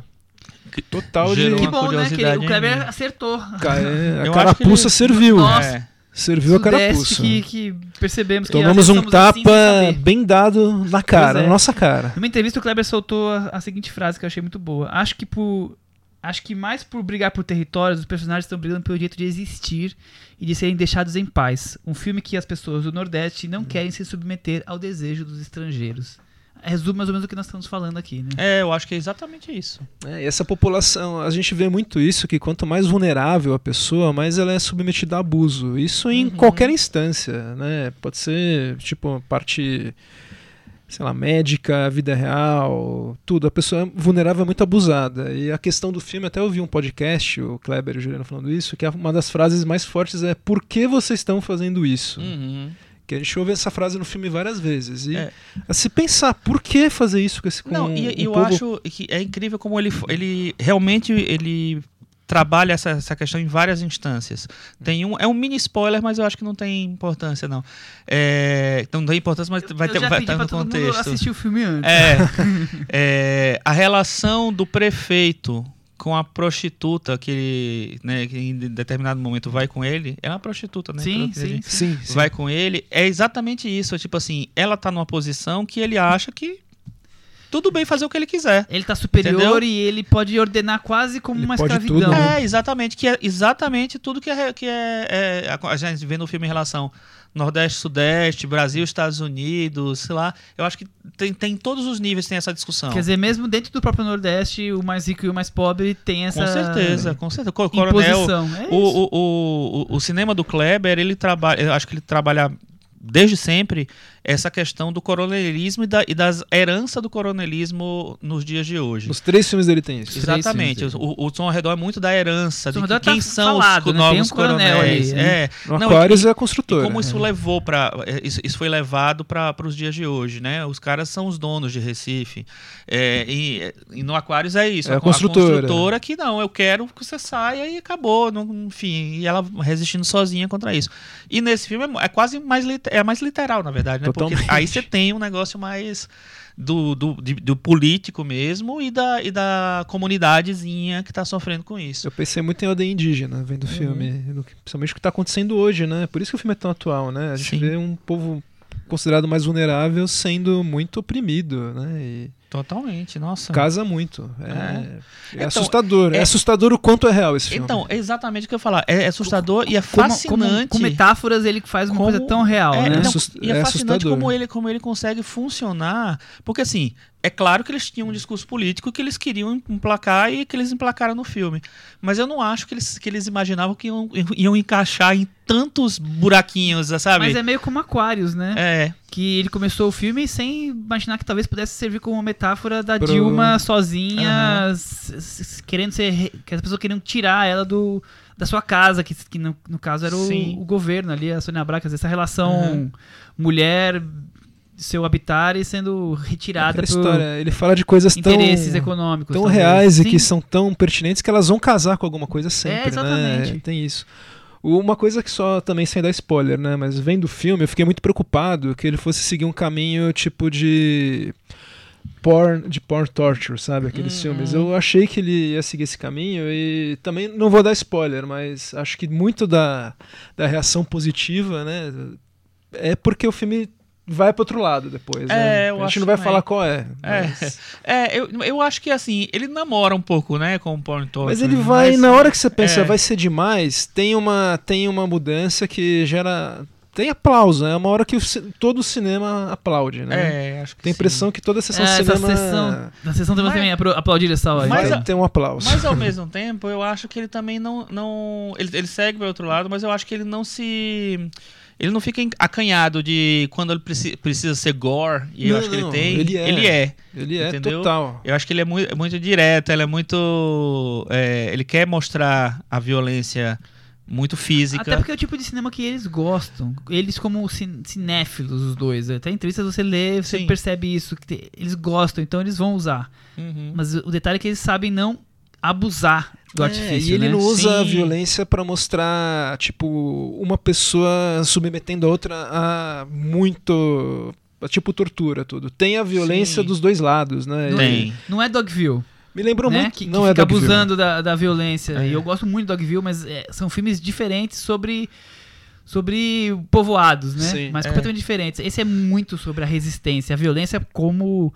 Que- Total Gerou de... Que uma bom, né? Que o Kleber acertou. Ca- é, Eu a carapuça ele- serviu. Nossa. É. Serviu a Sudeste carapuça. que, que percebemos que Tomamos um assim tapa saber. bem dado na cara, é. na nossa cara. Numa entrevista o Kleber soltou a, a seguinte frase que eu achei muito boa. Acho que por acho que mais por brigar por territórios, os personagens estão brigando pelo direito de existir e de serem deixados em paz. Um filme que as pessoas do Nordeste não querem se submeter ao desejo dos estrangeiros. Resume mais ou menos o que nós estamos falando aqui, né? É, eu acho que é exatamente isso. É, e essa população, a gente vê muito isso, que quanto mais vulnerável a pessoa, mais ela é submetida a abuso. Isso em Uhum. qualquer instância, né? Pode ser, tipo, parte, sei lá, médica, vida real, tudo. A pessoa é vulnerável é muito abusada. E a questão do filme, até eu vi um podcast, o Kleber e o Juliano falando isso, que uma das frases mais fortes é por que vocês estão fazendo isso? Uhum. Que a gente ouve essa frase no filme várias vezes. E É. a se pensar, por que fazer isso com esse com Não, e um eu povo acho que é incrível como ele, ele realmente ele trabalha essa, essa questão em várias instâncias. Tem um, é um mini spoiler, mas eu acho que não tem importância não. É, não tem importância, mas vai eu ter já vai estar no todo mundo contexto. assistir o filme antes. É, é, a relação do prefeito com a prostituta que, ele, né, que em determinado momento vai com ele, é uma prostituta, né? Sim, sim. Sim, sim. vai com ele, é exatamente isso. É tipo assim, ela tá numa posição que ele acha que tudo bem fazer o que ele quiser. Ele tá superior Entendeu? e ele pode ordenar quase como Ele uma pode escravidão. tudo, né? É, exatamente, que é exatamente tudo que é, que é, é- a gente vê no filme em relação Nordeste, Sudeste, Brasil, Estados Unidos, sei lá. Eu acho que tem, tem em todos os níveis tem essa discussão. Quer dizer, mesmo dentro do próprio Nordeste, o mais rico e o mais pobre tem essa com certeza, com certeza. Co- Coronel. É o, o, o, o cinema do Kleber, ele trabalha, eu acho que ele trabalha desde sempre essa questão do coronelismo e, da, e das heranças do coronelismo nos dias de hoje. Nos três filmes dele tem isso. Os Exatamente. O, o Som ao Redor é muito da herança, de que- quem tá são falado, os né? Um novos coronel coronéis. né? É. No Não, Aquarius e- é a construtora. E como isso é. levou para isso, isso foi levado para os dias de hoje, né? Os caras são os donos de Recife. É, e, e no Aquarius é isso. É a construtora. construtora que não, eu quero que você saia e acabou. não- enfim, e ela resistindo sozinha contra isso. E nesse filme é, é quase mais, é mais literal, na verdade, né? Porque aí você tem um negócio mais do, do, de- do político mesmo e da, e da comunidadezinha que tá sofrendo com isso. Eu pensei muito em ordem indígena vendo o Uhum. filme, principalmente o que está acontecendo hoje, né? Por isso que o filme é tão atual, né? A gente Sim. vê um povo considerado mais vulnerável sendo muito oprimido, né? E Totalmente, nossa. casa muito. É, é Então, assustador. É... é- assustador o quanto é real esse filme. Então, é exatamente o que eu ia falar. É assustador e é Como- como- fascinante. Com metáforas ele faz uma Como- coisa tão real, é, né? não, e é, é fascinante assustador. como ele, como ele consegue funcionar. Porque, assim, é claro que eles tinham um discurso político que eles queriam emplacar e que eles emplacaram no filme. Mas eu não acho que eles, que eles imaginavam que iam, iam encaixar em tantos buraquinhos, sabe? Mas é meio como Aquarius, né? É, Que ele começou o filme sem imaginar que talvez pudesse servir como uma metáfora da Pro- Dilma sozinha, s- querendo ser. que as pessoas queriam tirar ela do, da sua casa, que, que no, no caso era o, o governo ali, a Sônia dizer, essa relação Aham. mulher, seu habitar e sendo retirada por história, ele fala de coisas tão, interesses econômicos. tão talvez. reais e Sim. que são tão pertinentes que elas vão casar com alguma coisa sempre, exatamente. né? Tem isso. Uma coisa que só também sem dar spoiler, né? Mas vendo o filme, eu fiquei muito preocupado que ele fosse seguir um caminho tipo de porn, de porn torture, sabe? Aqueles Uhum. filmes. Eu achei que ele ia seguir esse caminho e também não vou dar spoiler, mas acho que muito da, da reação positiva, né? É porque o filme vai pro outro lado depois, né? É, eu A gente acho não vai falar qual é. É. Mas... é eu, eu acho que assim, ele namora um pouco, né, com o Porn Torture, Mas ele vai, na hora que você pensa é. vai ser demais, tem uma, tem uma mudança que gera tem aplauso, é uma hora que o todo o cinema aplaude, né? É, acho que Tem a sim. impressão que toda a sessão É, de cinema sessão, na sessão também Mas- também aplaudir essa hora. Mas vai a- ter um aplauso. Mas ao mesmo tempo, eu acho que ele também não. não ele, ele segue para outro lado, mas eu acho que ele não se. Ele não fica acanhado de quando ele preci- precisa ser gore, e eu Não, acho que ele tem. ele é. Ele é. Ele é Entendeu? total. Eu acho que ele é muito, muito direto, ele é muito. é, ele quer mostrar a violência muito física. Até porque é o tipo de cinema que eles gostam. Eles, como cin- cinéfilos, os dois. Até em entrevistas você lê, você Sim. percebe isso. Que eles gostam, então eles vão usar. Uhum. Mas o detalhe é que eles sabem não abusar do É, artifício. e ele né? não usa a violência pra mostrar, tipo, uma pessoa submetendo a outra a muito. a, tipo, tortura, tudo. Tem a violência Sim. dos dois lados, né? Não, Tem. não é Dogville. Me lembrou né? muito. Que, que não é fica Dogville. abusando da, da violência. É. E eu gosto muito de Dogville, mas é, são filmes diferentes sobre sobre povoados, né? Sim. mas É. completamente diferentes. Esse é muito sobre a resistência, a violência Como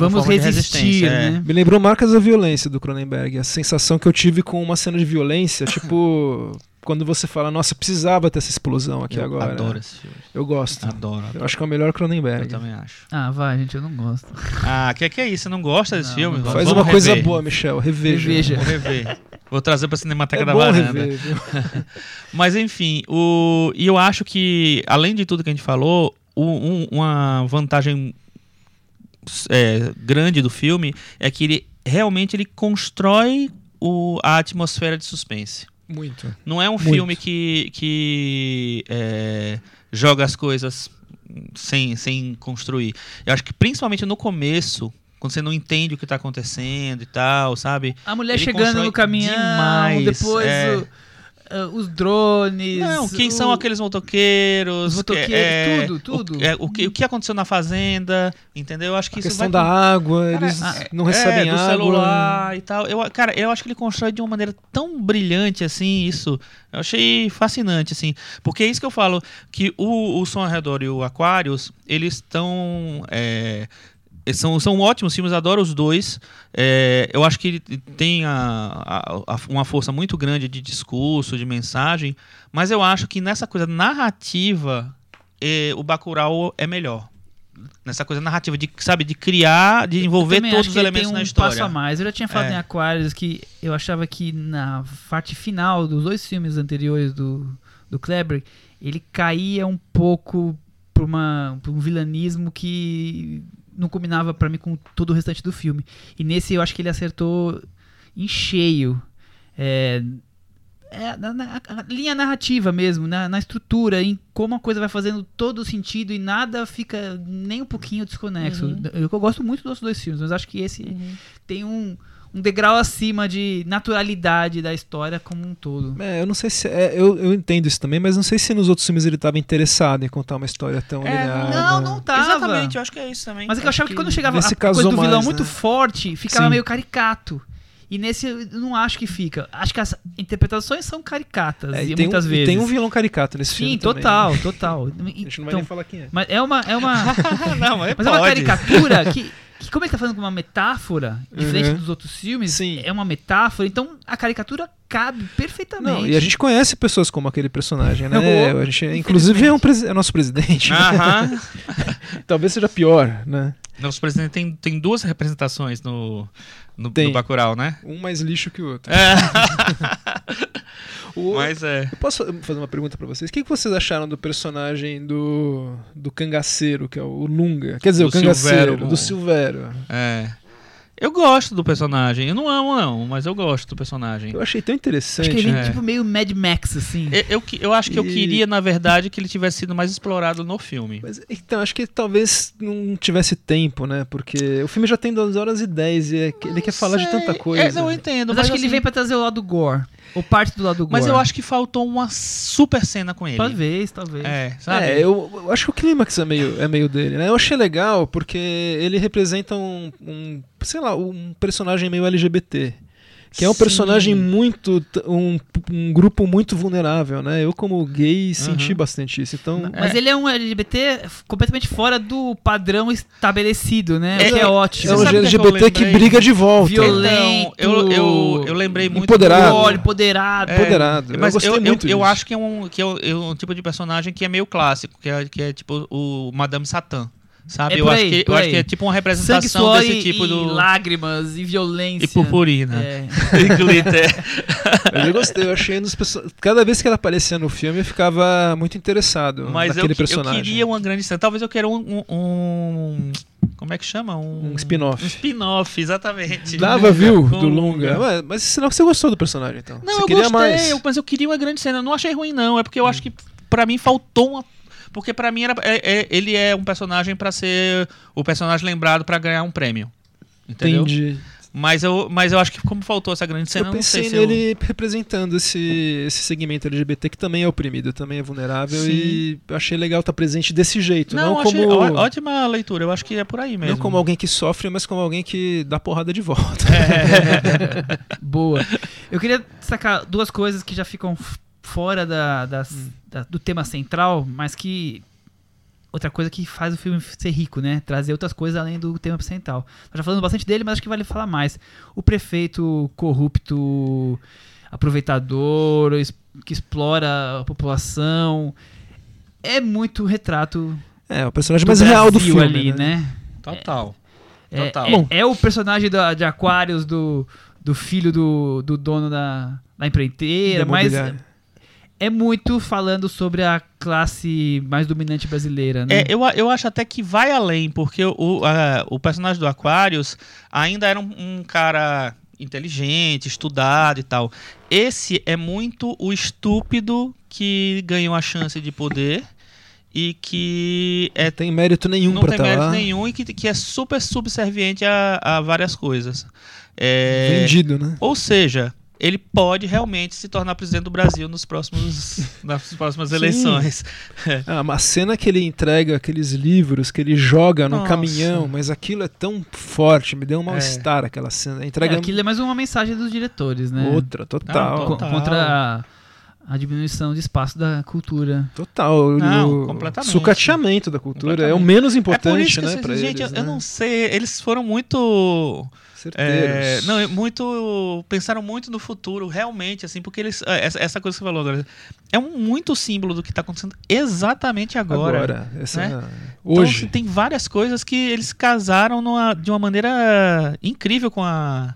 vamos forma de resistir, resistência, é. né? Me lembrou Marcas da Violência do Cronenberg. A sensação que eu tive com uma cena de violência, tipo. Quando você fala, nossa, precisava ter essa explosão aqui eu agora. adoro esse filme. Eu gosto. Adoro, adoro. Eu acho que é o melhor Cronenberg. Eu também acho. Ah, vai, gente, eu não gosto. Ah, que que é isso? Você não gosta desse Não, filme? não Faz Vamos uma coisa rever. boa, Michel. Reveja. Reveja. Vou rever. Vou trazer pra Cinemateca É da bom Varanda. rever? Mas enfim, o... e eu acho que, além de tudo que a gente falou, o- um- uma vantagem é, grande do filme é que ele realmente ele constrói o- a atmosfera de suspense. Muito. Não é um Muito. filme que, que é, joga as coisas sem, sem construir. Eu acho que principalmente no começo, quando você não entende o que está acontecendo e tal, sabe? A mulher Ele chegando no caminhão, demais, depois é. o- ah, os drones. Não, quem são o- aqueles motoqueiros? Os motoqueiros, que- é, tudo, tudo. O, é, o, que, o que aconteceu na fazenda, entendeu? Eu acho que A isso questão vai da água, eles Ah, não recebem é, do água. celular e tal. Eu, cara, eu acho que ele constrói de uma maneira tão brilhante assim isso. Eu achei fascinante assim, porque é isso que eu falo que o, o Som ao Redor e o Aquarius eles estão é, são, são ótimos filmes, adoro os dois. É, eu acho que ele tem a- a- a- uma força muito grande de discurso, de mensagem, mas eu acho que nessa coisa narrativa eh, o Bacurau é melhor. Nessa coisa narrativa de, sabe, de criar, de envolver todos acho os elementos tem um na história. passo a mais. Eu já tinha falado É. em Aquarius que eu achava que na parte final dos dois filmes anteriores do, do Kleber, ele caía um pouco para um vilanismo que não combinava pra mim com todo o restante do filme. E nesse eu acho que ele acertou em cheio. É, é, na, na- linha narrativa mesmo, na, na estrutura, em como a coisa vai fazendo todo sentido e nada fica nem um pouquinho desconexo. Uhum. Eu, eu gosto muito dos dois filmes, mas acho que esse tem um, um degrau acima de naturalidade da história como um todo. É, eu não sei se. é, eu, eu entendo isso também, mas não sei se nos outros filmes ele estava interessado em contar uma história tão É, linear. não, né? não tava. Exatamente, eu acho que é isso também. Mas é que eu achava que, quando chegava a coisa do vilão mais, muito né? forte, ficava Sim. meio caricato. E nesse eu não acho que fica. Acho que as interpretações são caricatas, É, e tem, muitas um, e vezes. tem um vilão caricato nesse Sim, filme. também, total, né? total. A gente não vai Então, nem falar quem é. mas é uma, é uma, não, mas, mas é uma caricatura que, que como ele tá falando com uma metáfora, diferente Uhum. dos outros filmes, Sim. é uma metáfora, então a caricatura cabe perfeitamente. Não, e a gente conhece pessoas como aquele personagem, né? Eu- a gente, inclusive é, um presi- é nosso presidente. Aham. Talvez seja pior, né? Nosso presidente tem, tem duas representações no, no, Tem. no Bacurau, né? Um mais lixo que o outro. É. O- Mas é. Eu posso fazer uma pergunta pra vocês? O que que vocês acharam do personagem do, do cangaceiro, que é o Lunga? Quer dizer, Do o cangaceiro, Silvério. do Silvério. É. Eu gosto do personagem. Eu não amo, não, mas eu gosto do personagem. Eu achei tão Acho interessante. que ele vem É. tipo meio Mad Max, assim. Eu, eu, eu acho que eu E- queria, na verdade, que ele tivesse sido mais explorado no filme. Mas, então, acho que talvez não tivesse tempo, né? Porque o filme já tem 2 horas e 10 e é que- ele quer falar de Sei. tanta coisa. É, não, eu entendo. Mas, Mas, acho que ele assim, vem pra trazer o lado gore. Ou parte do lado gore. Mas eu acho que faltou uma super cena com ele. Talvez, talvez. É, sabe? É, eu, eu acho que o clímax é meio, é meio dele, né? Eu achei legal porque ele representa um, um, sei lá, um personagem meio LGBT. Que é um personagem Sim. muito. t- Um, um grupo muito vulnerável, né? Eu, como gay, senti Uhum. bastante isso. Então. Mas ele é um LGBT completamente fora do padrão estabelecido, né? É, que é ótimo. É um o que LGBT que, briga de volta. Violento. Então, eu, eu, eu lembrei muito. Empoderado. do- Olho, empoderado. É, Empoderado. Mas eu eu, gostei eu, muito eu acho que é um, que é um- é um tipo de personagem que é meio clássico, que é, que é tipo o Madame Satã. Sabe? É eu por acho, aí, que, eu acho aí. que é tipo uma Sangue, representação suor desse e, tipo e do. lágrimas e violência. E purpurina. É. E glitter. Mas eu gostei, eu achei nos Cada vez que ela aparecia no filme, eu ficava muito interessado Mas eu, naquele que- eu personagem. queria uma grande cena. Talvez eu queira um. um- um- como é que chama? Um, Um spin-off. Um spin-off, exatamente. Dava, viu? Com Do Lunga. Mas, mas sinal que você gostou do personagem, então. Não, você eu queria gostei, mais. eu- mas eu queria uma grande cena. Eu não achei ruim, não. É porque eu acho que pra mim faltou uma. Porque pra mim era, é- é- ele é um personagem pra ser o personagem lembrado pra ganhar um prêmio. Entendeu? Entendi. Mas eu, mas eu acho que como faltou essa grande cena, eu eu não sei pensei se eu... nele representando esse, esse segmento LGBT que também é oprimido, também é vulnerável Sim. e eu achei legal estar presente desse jeito, não, Não, achei como ó- ótima leitura. Eu acho que é por aí mesmo. não como alguém que sofre, mas como alguém que dá porrada de volta. Boa. Eu queria destacar duas coisas que já ficam fora da, das- da- do tema central, mas que. Outra coisa que faz o filme ser rico, né? Trazer outras coisas além do tema central. Nós já falamos bastante dele, mas acho que vale falar mais. O prefeito corrupto, aproveitador, que explora a população. É muito retrato É, o personagem mais real do filme, ali, né? né? Total. É, Total. é- Bom. é o personagem da- de Aquários do, do filho do, do dono da, da empreiteira, mas. É muito falando sobre a classe mais dominante brasileira, né? É, eu, eu acho até que vai além, porque o, a- o personagem do Aquarius ainda era um, um cara inteligente, estudado e tal. Esse é muito o estúpido que ganhou a chance de poder e que é Não tem mérito nenhum não tem estar mérito lá. nenhum e que, que é super subserviente a, a várias coisas. É, Vendido, né? ou seja, ele pode realmente se tornar presidente do Brasil nos próximos, nas próximas eleições. Ah, a cena que ele entrega aqueles livros que ele joga no Nossa. caminhão, mas aquilo é tão forte, me deu um É. mal-estar aquela cena. É, Entrega aquilo é mais uma mensagem dos diretores, né? outra, total. Co- total. Contra a, a diminuição de espaço da cultura. Total. Não, o completamente. sucateamento da cultura é o menos é por importante, isso que, né, assim, pra gente, eles, eu, eu né? não sei, eles foram muito Certeiros. É, não, é muito. Pensaram muito no futuro, realmente, assim, porque eles. é, Essa, essa coisa que você falou agora. É um muito símbolo do que está acontecendo exatamente agora. Agora, essa, né? Então, hoje. assim, tem várias coisas que eles casaram numa- de uma maneira incrível com, a,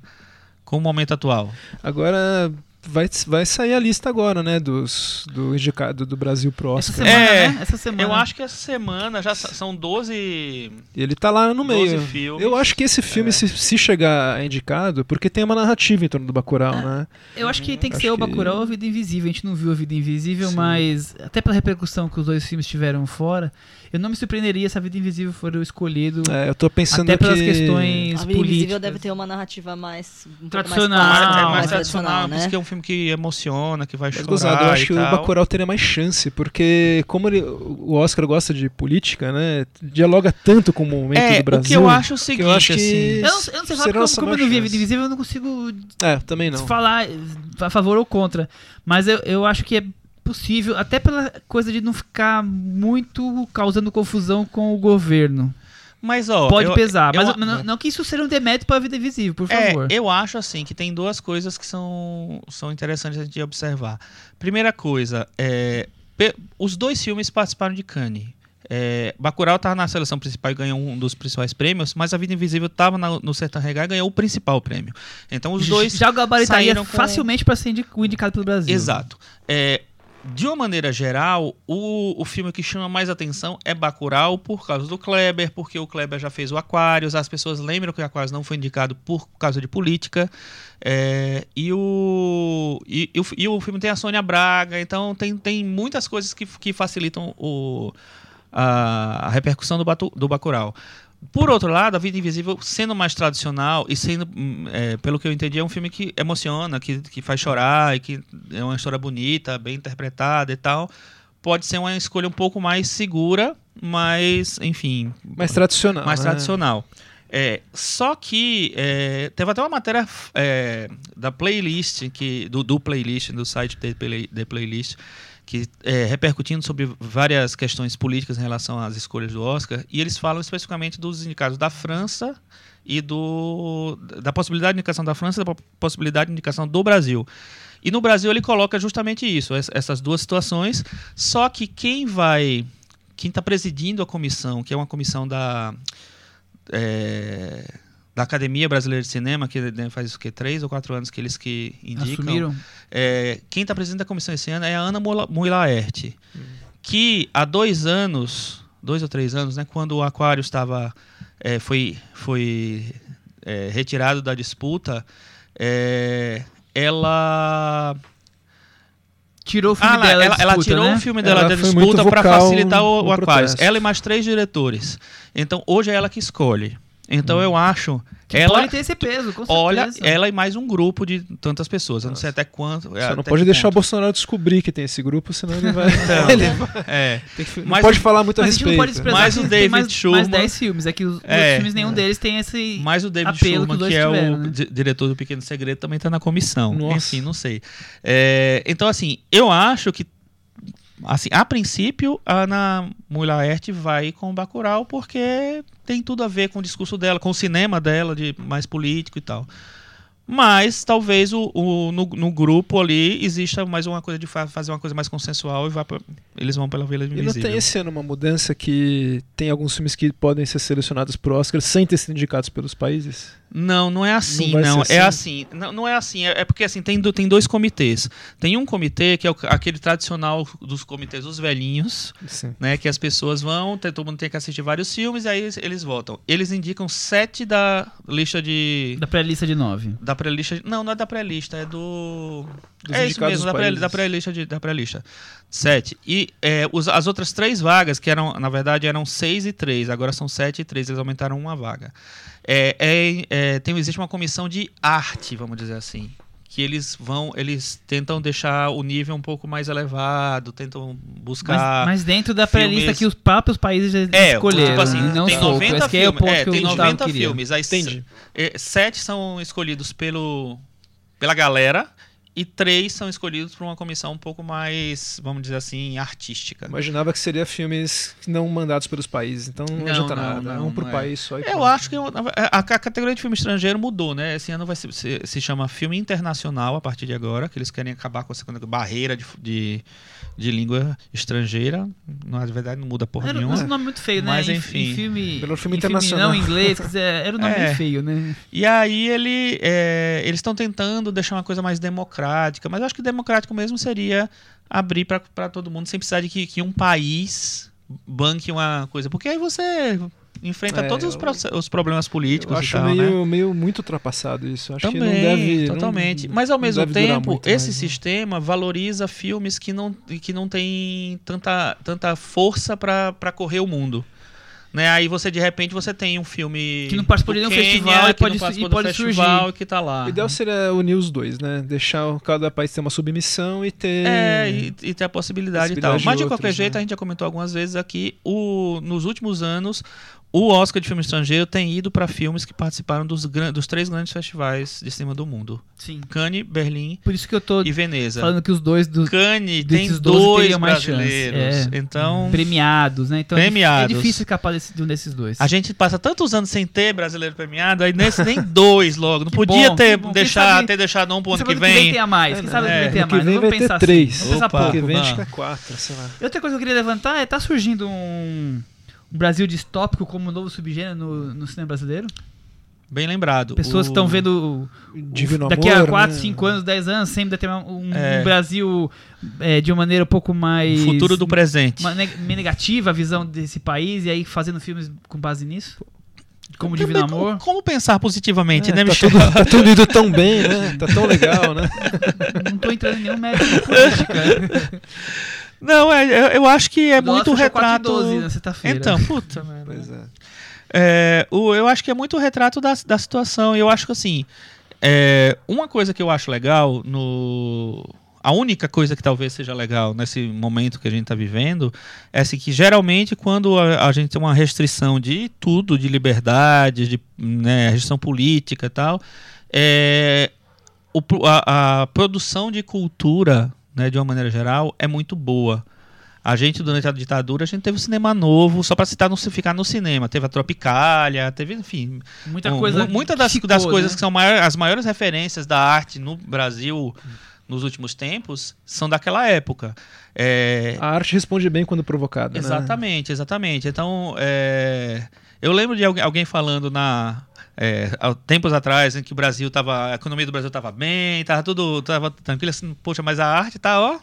com o momento atual. Agora vai, vai sair a lista agora, né, dos do indicado do Brasil pro Essa Oscar. semana, É, né? Essa semana. Eu acho que essa semana já são 12. Ele tá lá no 12 meio. filmes. Eu acho que esse filme, É. se, se chegar a indicado, porque tem uma narrativa em torno do Bacurau, né? Eu acho que tem que Acho ser o que- Bacurau ou a Vida Invisível. A gente não viu a Vida Invisível, Sim. mas até pela repercussão que os dois filmes tiveram fora, eu não me surpreenderia se a Vida Invisível for o escolhido. É, eu tô pensando até pelas que... questões A Vida Invisível políticas. deve ter uma narrativa mais. Um Tradicional. Mais é mais mais tradicional, por isso né? que é um filme que emociona, que vai chorar. gozado, eu acho e que o. Bacurau teria mais chance, porque como ele- o Oscar gosta de política, né? Dialoga tanto com o momento É, do Brasil. o que eu acho é o que seguinte, eu acho que assim. Eu não, eu não sei falar nossa como eu não vi a. Vida Invisível, eu não consigo É, também não. falar a favor ou contra. Mas eu, eu acho que é possível, até pela coisa de não ficar muito causando confusão com o governo. Mas, ó. Pode eu- pesar, eu- mas não, não que isso seja um demérito para a vida invisível, por É, favor. eu acho assim que tem duas coisas que são, são interessantes gente observar. Primeira coisa, é, os dois filmes participaram de Cannes. É, Bacurau estava na seleção principal e ganhou um dos principais prêmios, mas A Vida Invisível estava no Sertão Regar e ganhou o principal prêmio. Então os dois já gabaritaria saíram com- facilmente para ser indicado pelo Brasil. Exato. É, de uma maneira geral, o, o filme que chama mais atenção é Bacurau por causa do Kleber, porque o Kleber já fez o Aquarius, as pessoas lembram que o Aquarius não foi indicado por causa de política, é, e, o, e, e o, e o filme tem a Sônia Braga, então tem, tem muitas coisas que, que facilitam o, a, a repercussão do, Batu, do Bacurau. Por outro lado, A Vida Invisível, sendo mais tradicional e sendo, hum, é, pelo que eu entendi, é um filme que emociona, que, que faz chorar e que é uma história bonita, bem interpretada e tal. Pode ser uma escolha um pouco mais segura, mas, enfim, Mais tradicional. mais né? tradicional. É, só que é, teve até uma matéria é, da playlist, que, do, do playlist, do site de, play, de playlist, que é, repercutindo sobre várias questões políticas em relação às escolhas do Oscar, e eles falam especificamente dos indicados da França e do, da possibilidade de indicação da França e da possibilidade de indicação do Brasil. E no Brasil ele coloca justamente isso, essas duas situações, só que quem vai, quem está presidindo a comissão, que é uma comissão da é, da Academia Brasileira de Cinema, que né, faz o que três ou quatro anos que eles que indicam. Assumiram. É, quem está presidindo a comissão esse ano é a Ana Muilaert, hum. que há dois anos, dois ou três anos, né, quando o Aquário estava é, foi foi é, retirado da disputa, é, ela tirou o filme ah, dela ela, disputa, ela tirou né? o filme dela Ela da disputa para facilitar o, o protesto. Ela e mais três diretores. Então hoje é ela que escolhe. Então eu acho Que ela pode ter esse peso, com certeza. olha ela e mais um grupo de tantas pessoas. Eu não sei até quanto. Você até não pode deixar o. Bolsonaro descobrir que tem esse grupo, senão ele vai. Então, ele vai- É. tem que- não Mas pode falar muito a Mas a gente não respeito. pode Mais o David mais, mais Schulman. 10 filmes. É que os É. outros filmes, nenhum deles tem esse Mas o David apelo que que é tiveram, o né? di- diretor do Pequeno Segredo, também está na comissão. Nossa. Enfim, não sei. É, então, assim, eu acho que, assim, a princípio, a Ana Mulaert vai com o Bacurau porque tem tudo a ver com o discurso dela, com o cinema dela, de mais político e tal. Mas talvez o, o- no, no grupo ali exista mais uma coisa de fa- fazer uma coisa mais consensual e vá pra- eles vão pela Vila E não Invisível. tem esse ano uma mudança que tem alguns filmes que podem ser selecionados pro Oscar sem ter sido indicados pelos países? Não, não é assim, Não não. É assim? assim. Não, não é assim. É, é porque assim, tem, tem dois comitês. Tem um comitê que é o- aquele tradicional dos comitês dos velhinhos, Sim. né? Que as pessoas vão, tem- todo mundo tem que assistir vários filmes, e aí eles, eles votam. Eles indicam sete da lista de. da pré-lista de 9. Da pré-lista. Não, não é da pré-lista, é do. Dos é isso mesmo, da pré- pré-lista. de- da pré-lista. Sete. E é, os- as outras três vagas, que eram, na verdade, eram seis e três, agora são sete e três, eles aumentaram uma vaga. É, é, é, tem, existe uma comissão de arte, vamos dizer assim. Que eles vão, eles tentam deixar o nível um pouco mais elevado, tentam Mas, buscar. mas dentro da pré-lista que os próprios países É, escolheram. tipo assim, e não tem solto. 90 Esse que é o filmes. É, que tem o Gustavo 90 queria. filmes. Aí Entendi. é, sete são escolhidos pelo, pela galera e três são escolhidos por uma comissão um pouco mais, vamos dizer assim, artística. Imaginava que seria filmes não mandados pelos países, então não, Não, adianta não, nada. não, um por não é. país só. e Eu pronto. acho que a, a categoria de filme estrangeiro mudou, né? Esse ano vai se, se, se chama filme internacional a partir de agora, que eles querem acabar com essa barreira de, de, de língua estrangeira. Na verdade, não muda porra Era nenhuma. um nome muito feio, né? Mas, Em- enfim. Em filme, Melhor filme em internacional. não em inglês, quer dizer, era um nome É. muito feio, né? E aí ele, é, eles estão tentando deixar uma coisa mais democrática, mas eu acho que democrático mesmo seria abrir para todo mundo sem precisar de que, que um país banque uma coisa, porque aí você enfrenta É, todos os, eu- os problemas políticos Eu acho tal, né? meio, meio muito ultrapassado isso. Acho Também, que não deve. não- totalmente. Mas ao não mesmo tempo, muito esse né? sistema valoriza filmes que não, que não tem tanta, tanta força para correr o mundo. Né? Aí você, de repente, você tem um filme. Que não participou de nenhum Quênia, festival e que pode e pode festival surgir. e que tá lá. O ideal seria unir os dois, né? Deixar o- cada país ter uma submissão e ter. É, e, e ter a possibilidade, e tal. De Mas de outros, qualquer jeito, né? a gente já comentou algumas vezes aqui, o, nos últimos anos, o Oscar de filme estrangeiro tem ido para filmes que participaram dos, dos três grandes festivais de cinema do mundo: Sim. Cannes, Berlim Por isso que eu tô e Veneza. falando que os dois dos Cannes tem desses 12 dois mais brasileiros. é. Então, premiados, né? Então é dif- Premiados. é difícil escapar desse, de um desses dois. a gente passa tantos anos sem ter brasileiro premiado, aí nesse nem dois logo. Não Que podia bom, ter, que bom. Quem sabe, ter deixado um pro ano que ano vem. tem a mais. Quem sabe que É, vem tem a que mais. vem Não vai vamos ter pensar três. Assim. Vamos pensar Opa. pouco. Porque vem não. acho que é quatro, sei lá. Outra coisa que eu queria levantar é tá surgindo um Brasil distópico como um novo subgênero no, no cinema brasileiro. Bem lembrado. Pessoas O- estão vendo o- Divino o- daqui Amor, a 4, né? 5 anos, 10 anos, sempre ter um, um É. Brasil é, de uma maneira um pouco mais. o futuro do presente. uma neg- negativa a visão desse país e aí fazendo filmes com base nisso. Como Também, Divino Amor. Como pensar positivamente, É, né, tá, Michel? tudo, tá tudo indo tão bem, né? Tá tão legal, né? Não tô entrando em nenhum mérito de política. Não, é, eu, acho que é muito fechou 4 retrato. 12 na sexta-feira. Então, puta. Pois é. É, o, eu acho que é muito retrato da, da situação. E eu acho que assim, é, uma coisa que eu acho legal no a única coisa que talvez seja legal nesse momento que a gente está vivendo é assim, que geralmente quando a, a, gente tem uma restrição de tudo, de liberdade, de né, restrição política e tal, é, o, a, a produção de cultura, né, de uma maneira geral, é muito boa. A gente, durante a ditadura, a gente teve um cinema novo, só para citar, não se ficar no cinema. Teve a Tropicália, teve, enfim. Muita coisa. Muitas das, ficou, das coisas né? que são maior, as maiores referências da arte no Brasil nos últimos tempos são daquela época. É... A arte responde bem quando provocada. Né? Exatamente, né? exatamente. Então, é... eu lembro de alguém falando na. É, há tempos atrás, em que o Brasil tava. A economia do Brasil estava bem, estava tudo. Tava tranquilo, assim, poxa, mas a arte tá, ó,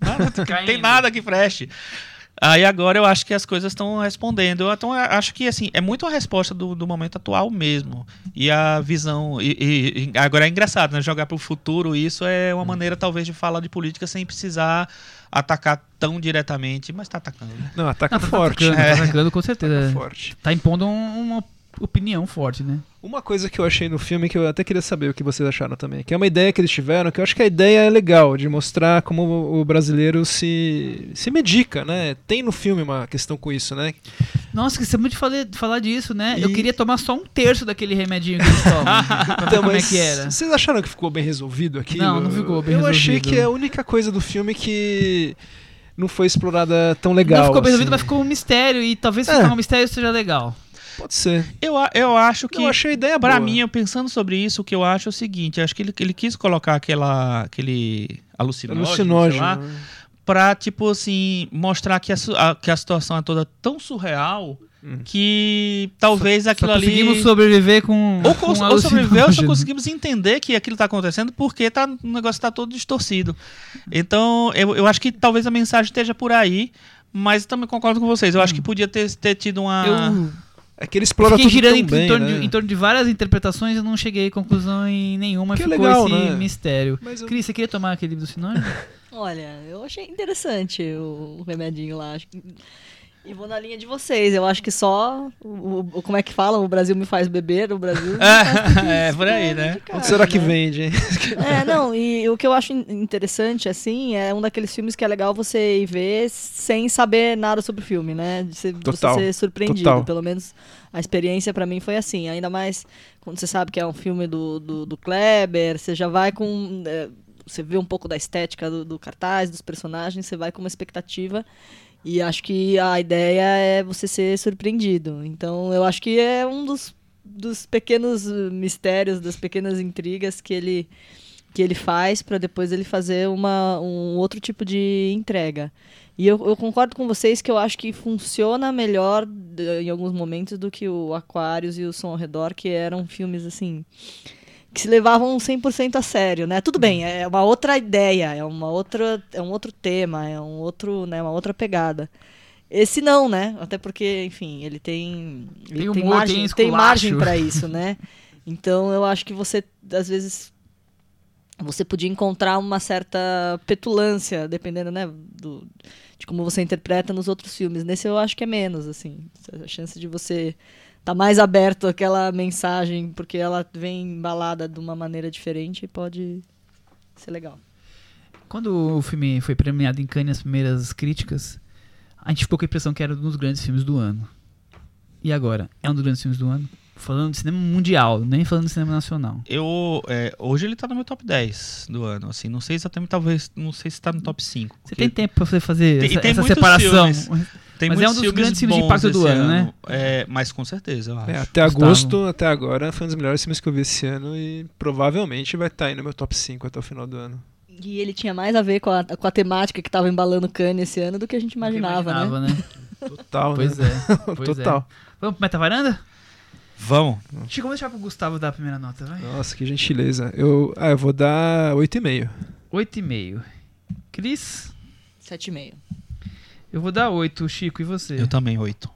não tem nada que preste. Aí agora eu acho que as coisas estão respondendo. Então eu acho que assim é muito a resposta do, do momento atual mesmo. E a visão. E, e agora é engraçado, né? Jogar para o futuro, isso é uma maneira talvez de falar de política sem precisar atacar tão diretamente, mas está atacando. Né? Não, ataca Não, tá forte. Atacando, é. tá atacando com certeza. Tá forte. Tá impondo uma opinião forte, né? Uma coisa que eu achei no filme que eu até queria saber o que vocês acharam também, que é uma ideia que eles tiveram, que eu acho que a ideia é legal, de mostrar como o brasileiro se, se medica, né? Tem no filme uma questão com isso, né? Nossa, esquecemos de falar, de falar disso, né? E... Eu queria tomar só um terço daquele remedinho que eles tomam. então, como é que era. Vocês acharam que ficou bem resolvido aqui? Não, não ficou bem eu resolvido. Eu achei que é a única coisa do filme que não foi explorada tão legal. Não ficou bem assim. resolvido, mas ficou um mistério, e talvez é. ficar um mistério seja legal. Pode ser. Eu, eu acho que. Eu achei a ideia pra boa. mim, eu pensando sobre isso, o que eu acho é o seguinte: acho que ele, ele quis colocar aquela, aquele alucinógeno, alucinógeno sei lá, né? pra, tipo assim, mostrar que a, a, que a situação é toda tão surreal hum. que talvez só, aquilo só conseguimos ali. sobreviver com. Ou, com, ou sobreviver, ou só conseguimos entender que aquilo está acontecendo porque tá, o negócio está todo distorcido. Então, eu, eu acho que talvez a mensagem esteja por aí, mas também concordo com vocês. Eu hum. acho que podia ter, ter tido uma. Eu é que ele explora Fiquei tudo girando em, bem, torno né? de, em torno de várias interpretações e não cheguei a conclusão em nenhuma. Que ficou legal, esse né? mistério. Mas eu... Cris, você queria tomar aquele do sinônimo? Olha, eu achei interessante o, o remedinho lá. E vou na linha de vocês. Eu acho que só. O, o como é que falam? O Brasil me faz beber, o Brasil. é, é por aí, né? Casa, Onde será que né? vende, hein? É, não, e o que eu acho interessante, assim, é um daqueles filmes que é legal você ir ver sem saber nada sobre o filme, né? De você, Total. você ser surpreendido. Total. Pelo menos a experiência para mim foi assim. Ainda mais quando você sabe que é um filme do, do, do Kleber, você já vai com. É, você vê um pouco da estética do, do cartaz, dos personagens, você vai com uma expectativa. E acho que a ideia é você ser surpreendido. Então eu acho que é um dos, dos pequenos mistérios, das pequenas intrigas que ele, que ele faz para depois ele fazer uma, um outro tipo de entrega. E eu, eu, concordo com vocês que eu acho que funciona melhor em alguns momentos do que o Aquários e o Som ao Redor, que eram filmes assim que se levavam 100% a sério, né? Tudo bem, é uma outra ideia, é uma outra, é um outro tema, é um outro, né, uma outra pegada. Esse não, né? Até porque, enfim, ele tem ele tem, tem margem, tem margem para isso, né? Então eu acho que você às vezes você podia encontrar uma certa petulância, dependendo, né, do, de como você interpreta nos outros filmes. Nesse eu acho que é menos, assim, a chance de você tá mais aberto àquela mensagem, porque ela vem embalada de uma maneira diferente e pode ser legal. Quando o filme foi premiado em Cannes, as primeiras críticas, a gente ficou com a impressão que era um dos grandes filmes do ano. E agora? É um dos grandes filmes do ano? Falando de cinema mundial, nem falando de cinema nacional. Eu, é, hoje ele tá no meu top 10 do ano, assim, não sei exatamente, talvez, não sei se tá no top 5. Você tem tempo pra você fazer tem, essa, tem essa separação. Filmes. Tem mas é um dos grandes filmes de impacto do ano, ano, né? É, mas com certeza, eu acho. É, até Gustavo. agosto, até agora, foi um dos melhores filmes que eu vi esse ano e provavelmente vai estar tá aí no meu top 5 até o final do ano. E ele tinha mais a ver com a, com a temática que estava embalando o Cannes esse ano do que a gente imaginava, imaginava né? né? Total, pois né? é. Pois Total. É. Vamos pro Meta Varanda? Vamos. Chico, vamos deixar pro Gustavo dar a primeira nota, vai. Nossa, que gentileza. Eu, ah, eu vou dar 8,5. 8,5. Cris? 7,5. Eu vou dar 8, Chico, e você? Eu também, 8.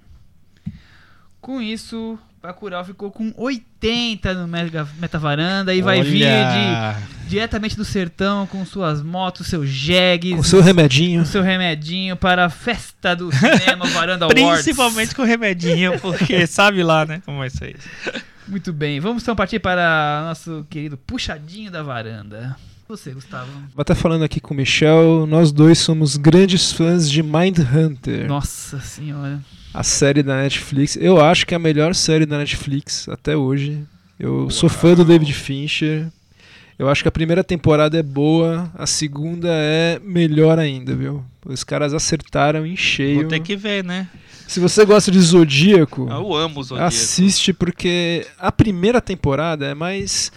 Com isso, Bacurau ficou com 80 no Mega Metavaranda e vai vir de, diretamente do sertão com suas motos, seus jegues. Com seu remedinho. Com seu remedinho para a festa do cinema Varanda Awards. Principalmente com o remedinho, porque sabe lá, né, como vai ser isso. Muito bem, vamos então partir para nosso querido puxadinho da varanda. Você, Gustavo. Vou estar falando aqui com o Michel. Nós dois somos grandes fãs de Mindhunter, Nossa senhora. a série da Netflix. Eu acho que é a melhor série da Netflix até hoje. Eu sou fã do David Fincher. Eu acho que a primeira temporada é boa, a segunda é melhor ainda, viu? Os caras acertaram em cheio. Vou ter que ver, né? Se você gosta de Zodíaco, Eu amo o Zodíaco. assiste porque a primeira temporada é mais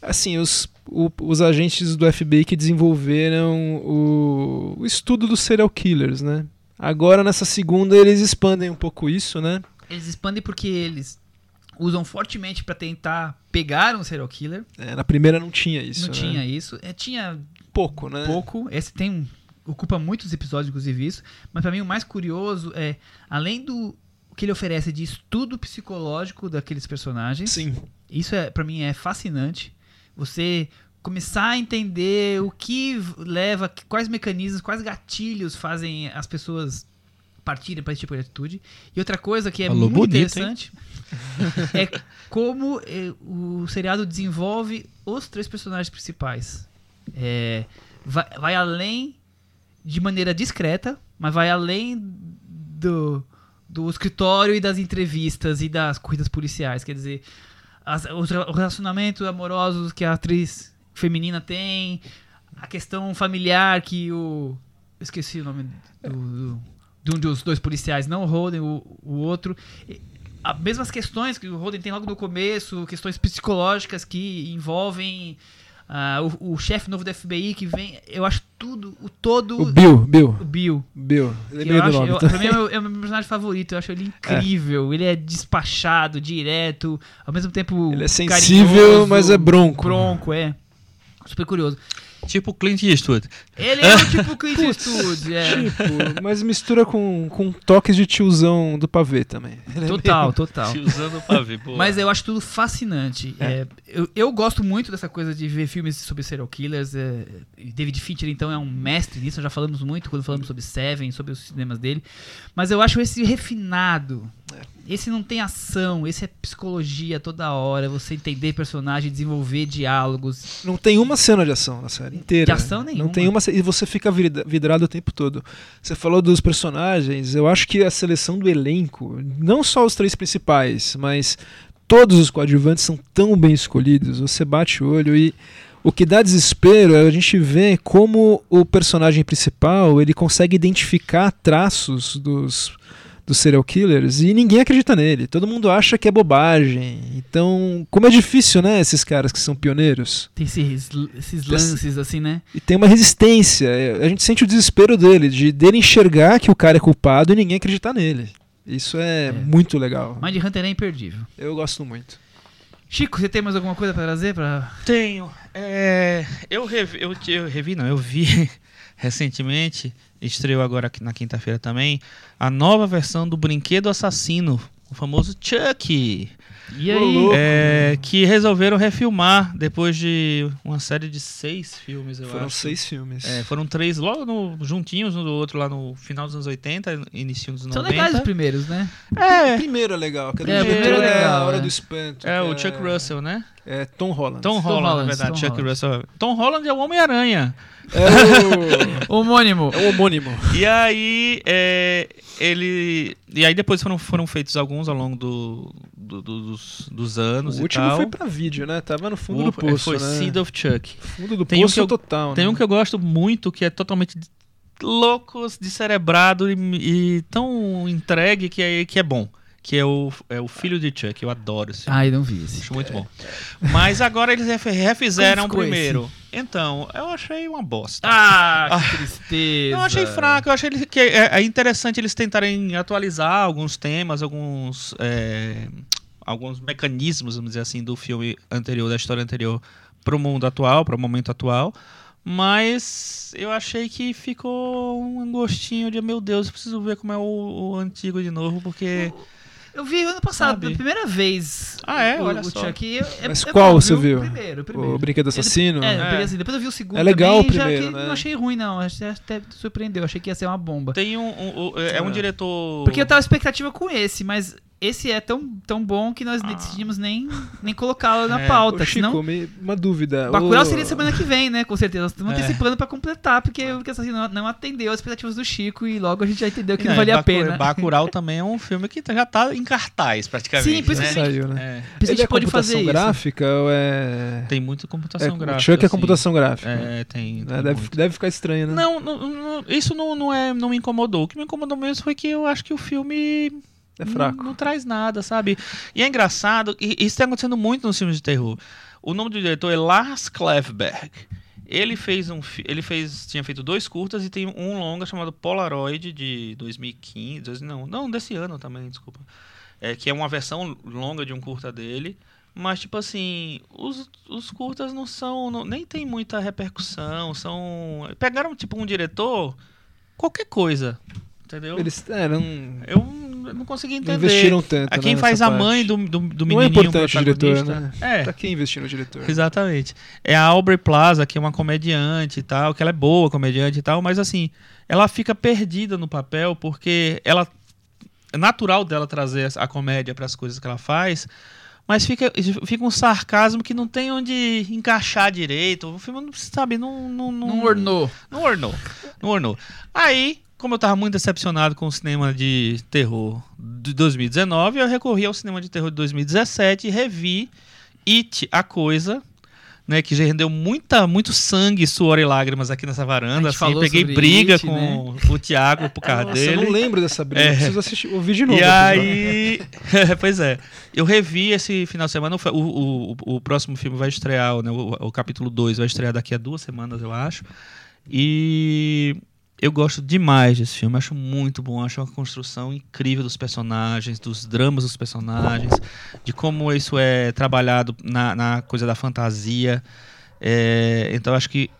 assim os, o- os agentes do FBI que desenvolveram o, o estudo dos serial killers, né? Agora nessa segunda eles expandem um pouco isso, né? Eles expandem porque eles usam fortemente pra tentar pegar um serial killer. É, na primeira não tinha isso. não né? tinha isso. É, tinha pouco, né? pouco. Esse tem ocupa muitos episódios, inclusive isso. Mas pra mim o mais curioso é, além do que ele oferece de estudo psicológico daqueles personagens, Sim. isso é para mim é fascinante. Você começar a entender o que leva, quais mecanismos, quais gatilhos fazem as pessoas partirem para esse tipo de atitude. E outra coisa que é Falou muito bonito, hein? interessante é como eh, o seriado desenvolve os três personagens principais. É, vai, vai além de maneira discreta, mas vai além do, do escritório e das entrevistas e das corridas policiais. Quer dizer, as, o relacionamento amoroso que a atriz feminina tem, a questão familiar que o. Esqueci o nome do, do- de um dos dois policiais, não o Holden, o, o outro. As mesmas questões que o Holden tem logo no começo, questões psicológicas que envolvem ah, o, o chefe novo do FBI que vem. Eu acho tudo, o todo. O Bill, Bill, o Bill. Bill. Lembrei eu do acho, nome. eu, tá? pra mim é o, meu, é o meu personagem favorito, eu acho ele incrível. Ele é despachado, direto, ao mesmo tempo. Ele é sensível, carinhoso, mas é bronco. Bronco, é. Super curioso. Tipo Clint Eastwood. Ele é o tipo Clint Eastwood, é. Tipo, mas mistura com, com toques de tiozão do pavê também. Ele é Total, total. Se usando pra ver. boa. Mas eu acho tudo fascinante. É, eu, eu gosto muito dessa coisa de ver filmes sobre serial killers. é, David Fincher, então, é um mestre nisso. Já falamos muito quando falamos sobre Seven, sobre os cinemas dele. Mas eu acho esse refinado. Esse não tem ação, esse é psicologia toda hora. Você entender personagem, desenvolver diálogos. Não tem uma cena de ação na série inteira. De ação nenhuma. Não tem uma e você fica vidrado o tempo todo. Você falou dos personagens, eu acho que a seleção do elenco, não só os três principais, mas todos os coadjuvantes são tão bem escolhidos. Você bate o olho e o que dá desespero é a gente ver como o personagem principal ele consegue identificar traços dos dos serial killers e ninguém acredita nele. Todo mundo acha que é bobagem. Então, como é difícil, né, esses caras que são pioneiros. Tem esses, esses lances, assim, né? E tem uma resistência. É, A gente sente o desespero dele, de dele enxergar que o cara é culpado e ninguém acreditar nele. Isso é, É. muito legal. Mind Hunter é imperdível. Eu gosto muito. Chico, você tem mais alguma coisa pra trazer? Pra... Tenho. É, eu, revi, eu, eu revi, não, eu vi recentemente, estreou agora na quinta-feira também, a nova versão do Brinquedo Assassino, o famoso Chuck. E aí? É, que resolveram refilmar depois de uma série de seis filmes, eu Foram acho. seis filmes. É, foram três logo no- juntinhos um do outro lá no final dos anos 80, início dos 90. São legais os primeiros, né? O É, primeiro é legal. que É, o primeiro é legal, A Hora é. do Espanto. é o Chuck Russell, né? É Tom Holland. Tom Holland, Holland, na verdade, Tom Chuck Holland. Russell. Tom Holland é o Homem-Aranha. É Homônimo. o, é o homônimo. E aí, é, ele. E aí depois foram, foram feitos alguns ao longo do, do- do- dos, dos anos O e último tal. foi pra vídeo, né? Tava no fundo O- do poço, foi né? Seed of Chuck. Fundo do Tem um poço que eu- total, Tem né? um que eu gosto muito, que é totalmente louco, descerebrado e, e tão entregue que é, que é bom. Que é o, é o filho de Chuck. Eu adoro esse filme. Ai, não vi esse. Acho muito bom. Mas agora eles refizeram o primeiro. Então, eu achei uma bosta. Ah, que tristeza. Eu achei fraco, eu achei que é, é interessante eles tentarem atualizar alguns temas, alguns, é, alguns mecanismos, vamos dizer assim, do filme anterior, da história anterior, para o mundo atual, para o momento atual. Mas eu achei que ficou um gostinho de, meu Deus, eu preciso ver como é o, o antigo de novo, porque. Eu vi ano passado, Sabe? pela primeira vez. Ah, é? O, Olha o só. Chuck. eu- é- Mas é qual bom, você viu? O primeiro, o primeiro. O Brinquedo Assassino? É, eu É. assim, depois eu vi o segundo É legal também, o já primeiro, que né? Não achei ruim, não. Acho- Até surpreendeu. Achei que ia ser uma bomba. Tem um. um- um- é um É. diretor. Porque eu tava expectativa com esse, mas esse é tão, tão bom que nós decidimos nem, nem colocá-lo na É. pauta. Ô, Chico, senão, me- uma dúvida. Bacurau O- seria semana que vem, né? Com certeza. Nós estamos É. antecipando pra completar, porque o que assim, não, não atendeu as expectativas do Chico e logo a gente já entendeu que não, Não, valia a pena. Bacurau também é um filme que já tá em cartaz, praticamente. Sim, por isso né? que Saiu, né? É, Por isso a Ele gente é pode fazer isso. gráfica ou é. tem muita computação é gráfica. o Chuck é assim. computação gráfica. É, tem. Né? tem Deve, muito. deve ficar estranho, né? Não, não, não, isso não, não, é, não me incomodou. O que me incomodou mesmo foi que eu acho que o filme É não- fraco. Não, traz nada, sabe? E é engraçado, e isso está acontecendo muito nos filmes de terror. O nome do diretor é Lars Klevberg. Ele fez um, ele fez, tinha feito dois curtas e tem um longa chamado Polaroid de 2015, dois- não, não desse ano também, desculpa. É, que é uma versão longa de um curta dele. Mas, tipo assim, os, os curtas não são. não- nem tem muita repercussão. São. Pegaram, tipo, um diretor. Qualquer coisa. Entendeu? Eles é, não, Eu não consegui não entender. investiram tanto. A né, quem nessa faz a parte. mãe do, do, do Não é menininho importante o diretor, né? É, Pra quem investir no diretor? exatamente. É a Aubrey Plaza, que é uma comediante e tal, que ela é boa comediante e tal, mas assim, ela fica perdida no papel porque ela é natural dela trazer a comédia para as coisas que ela faz, mas fica, fica um sarcasmo que não tem onde encaixar direito. O filme, não sabe, não não, Não ornou. não ornou. Não ornou. Aí, como eu tava muito decepcionado com o cinema de terror de 2019, eu recorri ao cinema de terror de 2017 e revi It, a Coisa, né, que já rendeu muita, muito sangue, suor e lágrimas aqui nessa varanda. Assim, peguei briga It, com o Thiago por causa Nossa, eu dele. não lembro dessa briga. É. Preciso assistir, ouvir de novo. E aí. pois é. Eu revi esse final de semana. O, o, o, o próximo filme vai estrear, né, o, o capítulo 2 vai estrear daqui a duas semanas, eu acho. E eu gosto demais desse filme. Acho muito bom. Acho uma construção incrível dos personagens, dos dramas dos personagens, de como isso é trabalhado na, na coisa da fantasia. É, então acho que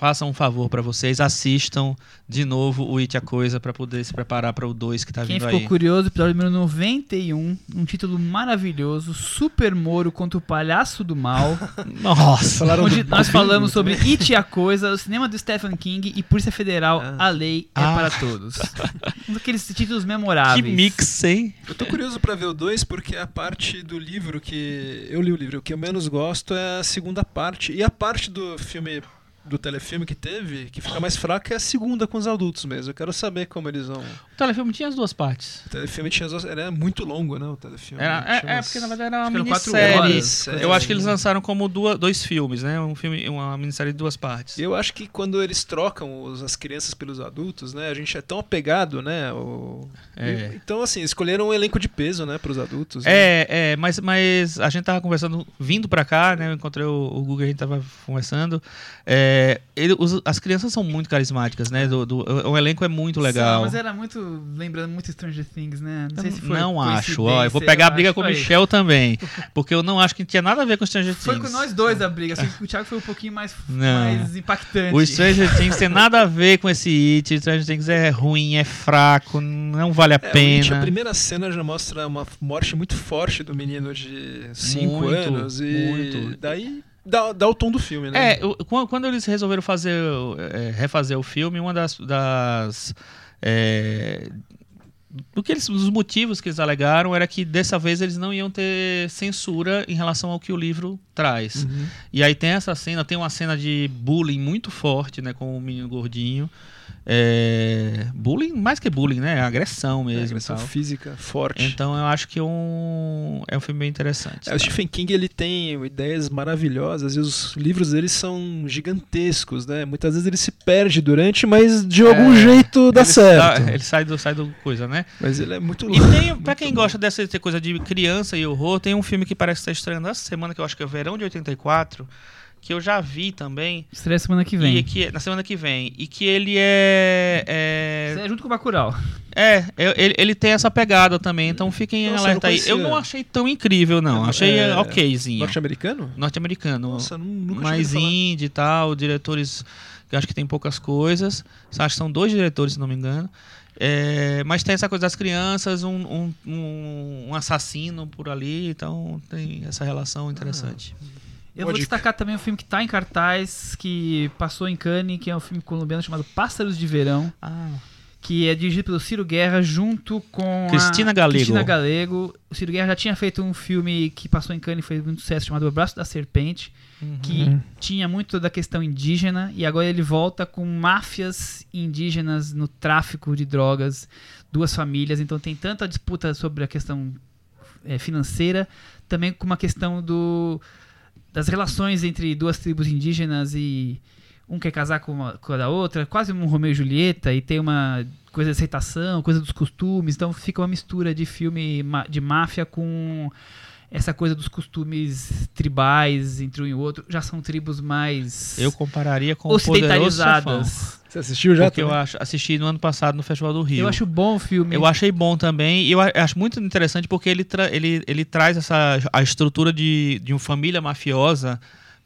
façam um favor para vocês, assistam de novo o It a Coisa para poder se preparar para o 2 que tá Quem vindo ficou aí. curioso, episódio número 91, um título maravilhoso, Super Moro contra o Palhaço do Mal, Nossa. Onde nós falamos né? sobre It e a Coisa, o cinema do Stephen King e Polícia Federal, Ah. a lei é Ah. para todos. Um daqueles títulos Que memoráveis. mix, hein? Eu tô curioso pra ver o 2 porque a parte do livro que. Eu li o livro, o que eu menos gosto é a segunda parte. E a parte do filme. Do telefilme que teve, que fica mais fraca, é a segunda com os adultos mesmo. Eu quero saber como eles vão. O telefilme tinha as duas partes. O telefilme tinha. as- Era muito longo, né? O telefilme. Era, Tinha é, é, porque na verdade era uma minissérie. horas. Eu acho que eles lançaram como duas, dois filmes, né? Um filme, uma minissérie de duas partes. Eu acho que quando eles trocam os- as crianças pelos adultos, né? A gente é tão apegado, né? o- É. E- Então, assim, escolheram um elenco de peso, né? Pros adultos. né? É, é, mas, mas a gente tava conversando, vindo pra cá, né? Eu encontrei o, o Google, a gente tava conversando. É, ele- os- as crianças são muito carismáticas, né? Do, do- o, o elenco é muito legal. São, mas era muito, lembrando muito Stranger Things, né? Não sei se foi não acho, ó. Eu vou pegar a eu briga acho. com o. Michel também. Porque eu não acho que tinha nada a ver com Stranger Things. Foi com nós dois a briga, só que o Thiago foi um pouquinho mais, Não. mais impactante. O Stranger Things tem nada a ver com esse It. O Stranger Things é ruim, é fraco, não vale a É, o It, pena. a primeira cena já mostra uma morte muito forte do menino de 5 Muito, anos. E muito. daí dá, dá o tom do filme, né? É, quando eles resolveram fazer, é, refazer o filme, uma das, das é, do que eles, dos motivos que eles alegaram era que dessa vez eles não iam ter censura em relação ao que o livro traz. Uhum. E aí tem essa cena, tem uma cena de bullying muito forte, né, com o menino gordinho. É, bullying, mais que bullying, né? Agressão É, mesmo. e agressão tal. física forte. Então eu acho que é um, é um filme bem interessante. É, o Stephen King ele tem ideias maravilhosas e os livros dele são gigantescos, né? Muitas vezes ele se perde durante, mas de algum É, jeito dá certo. sa- ele sai do, sai do coisa, né? Mas ele é muito E tem, pra quem bom. gosta dessa coisa de criança e horror, tem um filme que parece estar estreando essa semana, que eu acho que é Verão de 84, que eu já vi também. Estreia semana que vem. E que, na semana que vem. E que ele é. É, Estreia junto com o Bacurau. é, é, ele, ele tem essa pegada também, então fiquem em Nossa, alerta eu aí. Eu não achei tão incrível, não. Achei É, okzinho. Norte-americano? Norte-americano. Nossa, nu- nunca mais indie e tal, diretores que acho que tem poucas coisas. Acho que são dois diretores, se não me engano. É, mas tem essa coisa das crianças, um, um, um- um assassino por ali, então tem essa relação interessante. Eu Boa vou dica. destacar também um filme que tá em cartaz, que passou em Cannes, que é um filme colombiano chamado Pássaros de Verão, Ah, que é dirigido pelo Ciro Guerra junto com Cristina Galego. Cristina Galego. O Ciro Guerra já tinha feito um filme que passou em Cannes e foi muito sucesso chamado O Braço da Serpente, que Uhum. tinha muito da questão indígena e agora ele volta com máfias indígenas no tráfico de drogas, duas famílias, então tem tanta disputa sobre a questão eh, financeira, também com uma questão do das relações entre duas tribos indígenas e um quer casar com, uma, com a outra, quase um Romeu e Julieta, e tem uma coisa de aceitação, coisa dos costumes, então fica uma mistura de filme de máfia com essa coisa dos costumes tribais entre um e o outro. Já são tribos mais Eu compararia com ocidentalizadas. Você assistiu já? Porque eu também? acho, assisti no ano passado no Festival do Rio. Eu acho bom o filme. Eu achei bom também, e eu acho muito interessante porque ele, tra- ele, ele traz essa, a estrutura de, de uma família mafiosa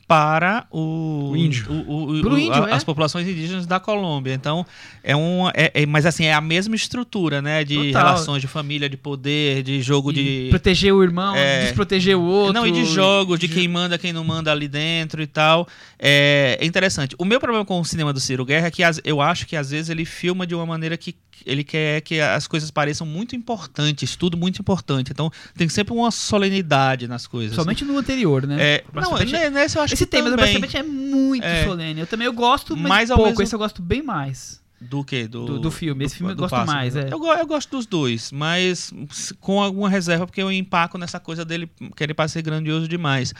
para o, O índio. o- o- o- Pro a- índio, é. as populações indígenas da Colômbia. Então, é um. É, é- mas assim, é a mesma estrutura, né? De Total. relações de família, de poder, de jogo E de. proteger o irmão, É. desproteger o outro. Não, e de jogos, de quem manda, quem não manda ali dentro e tal. É, é interessante. O meu problema com o cinema do Ciro Guerra é que as- eu acho que às vezes ele filma de uma maneira que ele quer que as coisas pareçam muito importantes, tudo muito importante. Então tem sempre uma solenidade nas coisas. Somente no anterior, né? É, não, ne- nesse eu acho Esse que tema do também. Serpente é muito É. solene. Eu também eu gosto, mas, Mas pouco. mesmo- Esse eu gosto bem mais. Do que? Do, Do- do filme. Esse filme eu do gosto Pássaro. mais, é. Eu, eu gosto dos dois, mas com alguma reserva, porque eu empaco nessa coisa dele querer parecer grandioso demais.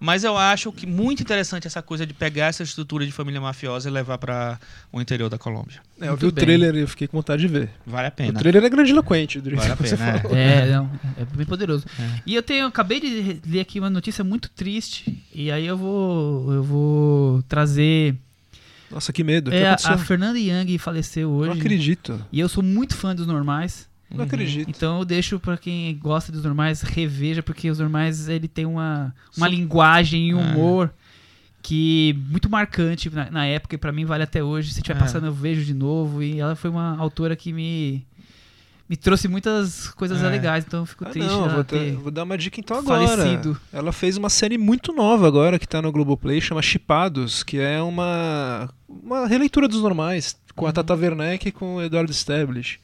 Mas eu acho que muito interessante essa coisa de pegar essa estrutura de família mafiosa e levar para o interior da Colômbia. É, eu vi o trailer e eu fiquei com vontade de ver. Vale a O pena. trailer é grandiloquente, do Vale a pena, é. É, não, é bem poderoso. É. E eu tenho, acabei de ler aqui uma notícia muito triste. E aí eu vou, eu vou trazer. Nossa, que medo. O que É, a, aconteceu? a Fernanda Young faleceu hoje. Não acredito. E eu sou muito fã dos normais. Não acredito. Então eu deixo pra quem gosta dos normais reveja, porque os normais ele tem uma, uma Sim. linguagem e um É. humor que muito marcante na, na época e pra mim vale até hoje. Se estiver É. passando eu vejo de novo e ela foi uma autora que me me trouxe muitas coisas É. legais, então eu fico Ah, triste não, vou, ter- vou dar uma dica então agora. falecido. Ela fez uma série muito nova agora que tá no Globoplay, chama Chipados, que é uma, uma releitura dos normais, com Uhum. a Tata Werneck e com o Eduardo Stablish.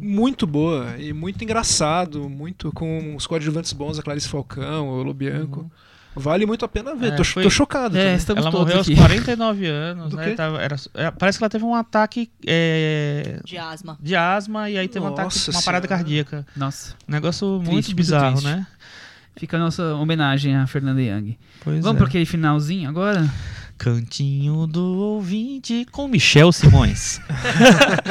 Muito boa e muito engraçado, muito com os coadjuvantes bons, a Clarice Falcão, o Lobianco. Vale muito a pena ver. É, tô, foi- tô chocado. É, estamos ela todos morreu aqui. aos 49 anos, né? Tava- era- é, parece que ela teve um ataque é, De asma. de asma e aí teve um ataque, Nossa uma parada cardíaca. Nossa, Um negócio Triste, muito muito bizarro, triste. né? fica a nossa homenagem à Fernanda Young. Pois Vamos é. para aquele finalzinho agora? Cantinho do ouvinte com Michel Simões.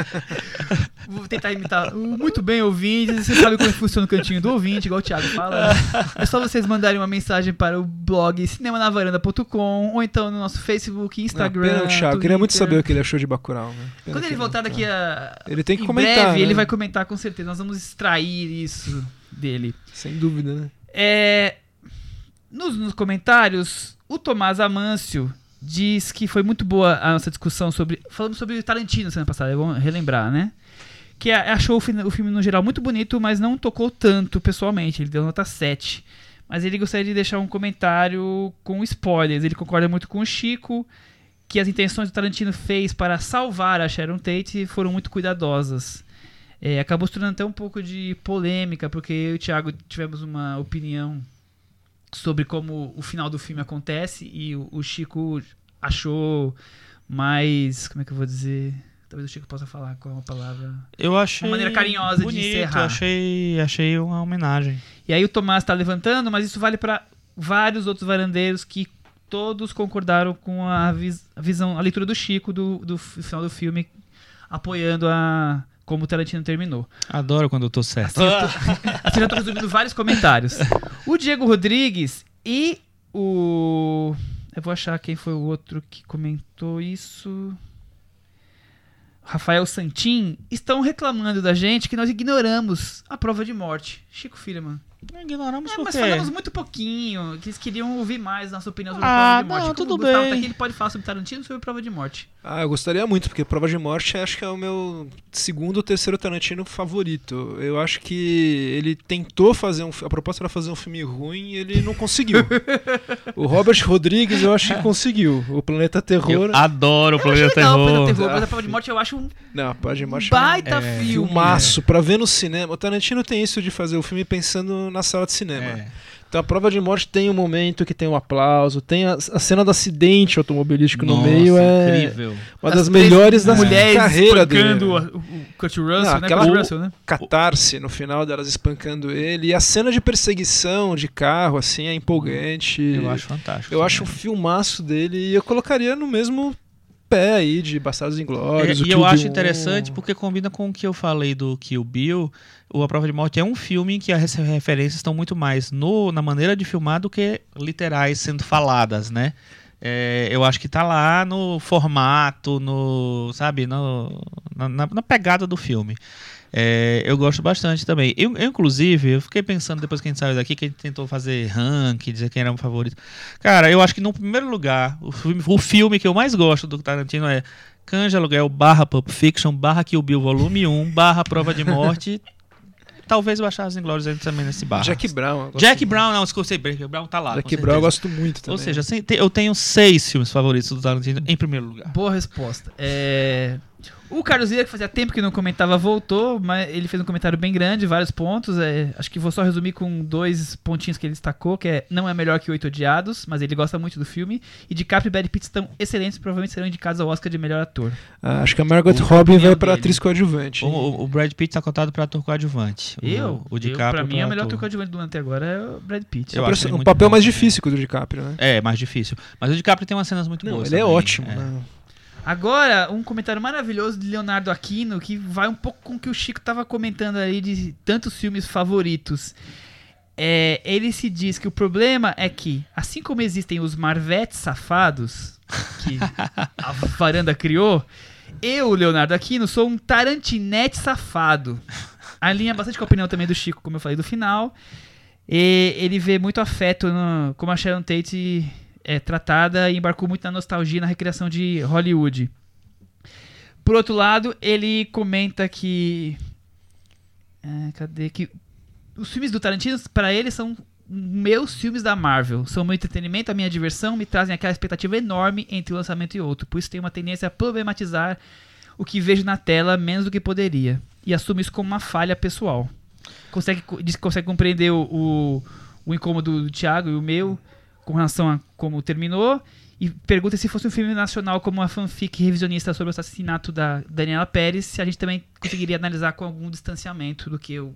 Vou tentar imitar o muito bem, ouvintes. Você sabe como funciona o cantinho do ouvinte, igual o Thiago fala. É só vocês mandarem uma mensagem para o blog cinemanavaranda.com ou então no nosso Facebook, Instagram. Não, pena Thiago. Queria muito saber o que ele achou de Bacurau. Né? Quando ele voltar daqui tá. a. Ele tem que em comentar, breve, né? ele vai comentar com certeza. Nós vamos extrair isso dele. Sem dúvida, né? É, nos, nos comentários, o Tomás Amâncio diz que foi muito boa a nossa discussão sobre. Falamos sobre Tarantino semana passada, é bom relembrar, né? Que a- achou o, fi- o filme no geral muito bonito, mas não tocou tanto pessoalmente. Ele deu nota 7. Mas ele gostaria de deixar um comentário com spoilers. Ele concorda muito com o Chico que as intenções que Tarantino fez para salvar a Sharon Tate foram muito cuidadosas. É, acabou se tornando até um pouco de polêmica, porque eu e o Thiago tivemos uma opinião sobre como o final do filme acontece e o, o Chico achou mais. Como é que eu vou dizer? Talvez o Chico possa falar qual é a palavra. Eu achei. Uma maneira carinhosa de bonito, encerrar. Achei, achei uma homenagem. E aí o Tomás está levantando, mas isso vale para vários outros varandeiros que todos concordaram com a, vis- a visão, a leitura do Chico do, do final do filme, apoiando a como o Tarantino terminou. Adoro quando eu tô certo. Assim, eu tô, assim, eu tô resumindo vários comentários. O Diego Rodrigues e o. Eu vou achar quem foi o outro que comentou isso. Rafael Santin estão reclamando da gente que nós ignoramos a prova de morte. Chico Firman. Ignoramos É, por mas quê? falamos muito pouquinho, que eles queriam ouvir mais nossa opinião sobre Ah, Prova de Morte. não, tudo o Gustavo bem. tá aqui, ele pode falar sobre Tarantino e sobre Prova de Morte. Ah, eu gostaria muito, porque Prova de Morte acho que é o meu segundo ou terceiro Tarantino favorito. Eu acho que ele tentou fazer um. A proposta era fazer um filme ruim e ele não conseguiu. o Robert Rodrigues eu acho que conseguiu. O Planeta Terror. Eu adoro o Planeta Legal, Terror. Planeta Terror, mas Ah, a Prova de Morte eu acho um Não, Prova de Morte baita é um filme. filmaço pra ver no cinema. O Tarantino tem isso de fazer o filme pensando na sala de cinema. É. Então a prova de morte tem um momento que tem um aplauso, tem a, a cena do acidente automobilístico no Nossa, meio, é incrível. uma As das melhores da mulheres carreira dele. espancando o, o Kurt Russell, Não, né? aquela- Kurt Russell, né? Catarse no final delas espancando ele. E a cena de perseguição de carro, assim, é empolgante. Eu acho fantástico. Eu acho um também. filmaço dele e eu colocaria no mesmo pé aí de Bastardos Inglórios. É, e eu acho Bill interessante 1. porque combina com o que eu falei do Kill Bill. O A Prova de Morte é um filme em que as referências estão muito mais no, na maneira de filmar do que literais sendo faladas, né? É, eu acho que tá lá no formato, no, sabe, no, na- na pegada do filme. É, eu gosto bastante também. Eu, eu, inclusive, eu fiquei pensando depois que a gente saiu daqui, que a gente tentou fazer ranking, dizer quem era o favorito. Cara, eu acho que no primeiro lugar, o filme, o filme que eu mais gosto do Tarantino é Canja Aluguel barra Pulp Fiction barra Kill Bill Volume 1 barra Prova de Morte. Talvez Bastardos Inglórios entre também nesse barra. Jack Brown. Jack muito. Brown, não, desculpa, sei, Jack Brown tá lá. Jack Brown eu gosto muito também. Ou seja, te- eu tenho seis filmes favoritos do Tarantino em primeiro lugar. Boa resposta. É... O Carlos Lira, que fazia tempo que não comentava, voltou, mas ele fez um comentário bem grande, vários pontos. é, Acho que vou só resumir com dois pontinhos que ele destacou, que é não é melhor que Oito Odiados, mas ele gosta muito do filme. E DiCaprio e Brad Pitt estão excelentes, provavelmente serão indicados ao Oscar de melhor ator. Ah, acho que a Margot Robbie vai pra dele. atriz coadjuvante. O, o- o Brad Pitt tá cotado para ator coadjuvante. O- Eu? O eu, DiCaprio pra mim, é o melhor ator. coadjuvante do ano até agora é o Brad Pitt. Eu É acho um muito papel mais difícil que o do DiCaprio, né? É, mais difícil. Mas o DiCaprio tem umas cenas muito Não, boas. ele é também. ótimo, É. né? Agora, um comentário maravilhoso de Leonardo Aquino, que vai um pouco com o que o Chico tava comentando aí de tantos filmes favoritos. É, ele se diz que o problema é que, assim como existem os Marvetes safados, que a varanda criou, eu, Leonardo Aquino, sou um Tarantinete safado. Alinha bastante com a opinião também do Chico, como eu falei do final. E ele vê muito afeto no, como a Sharon Tate é tratada e embarcou muito na nostalgia e na recriação de Hollywood. Por outro lado, ele comenta que. É, cadê? Que os filmes do Tarantino, para ele, são meus filmes da Marvel. São meu entretenimento, a minha diversão, me trazem aquela expectativa enorme entre um lançamento e outro. Por isso tenho uma tendência a problematizar o que vejo na tela menos do que poderia. E assumo isso como uma falha pessoal. Consegue, consegue compreender o, o, o incômodo do Thiago e o meu com relação a como terminou. E pergunta se fosse um filme nacional como uma fanfic revisionista sobre o assassinato da Daniela Pérez, se a gente também conseguiria analisar com algum distanciamento do que o-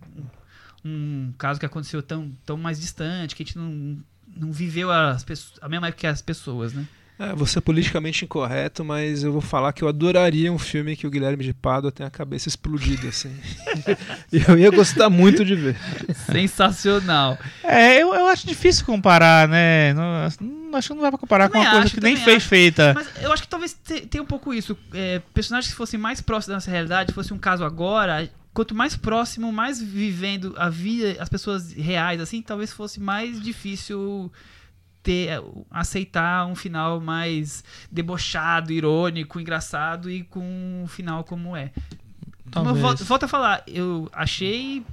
um caso que aconteceu tão, tão mais distante, que a gente não, não viveu as pessoas, a mesma época que as pessoas, né? É, vou ser politicamente incorreto, mas eu vou falar que eu adoraria um filme que o Guilherme de Pádua tenha a cabeça explodida, assim. e eu ia gostar muito de ver. Sensacional. É, eu, eu acho difícil comparar, né? Não, acho que não dá pra comparar Também com uma coisa acho, que nem fez acho. feita. Mas eu acho que talvez te- tenha um pouco isso. É, personagens que fossem mais próximos da nossa realidade, fosse um caso agora, quanto mais próximo, mais vivendo a vida, as pessoas reais, assim, talvez fosse mais difícil ter aceitar um final mais debochado, irônico, engraçado e com um final como é. Talvez. vol- volto a falar, eu achei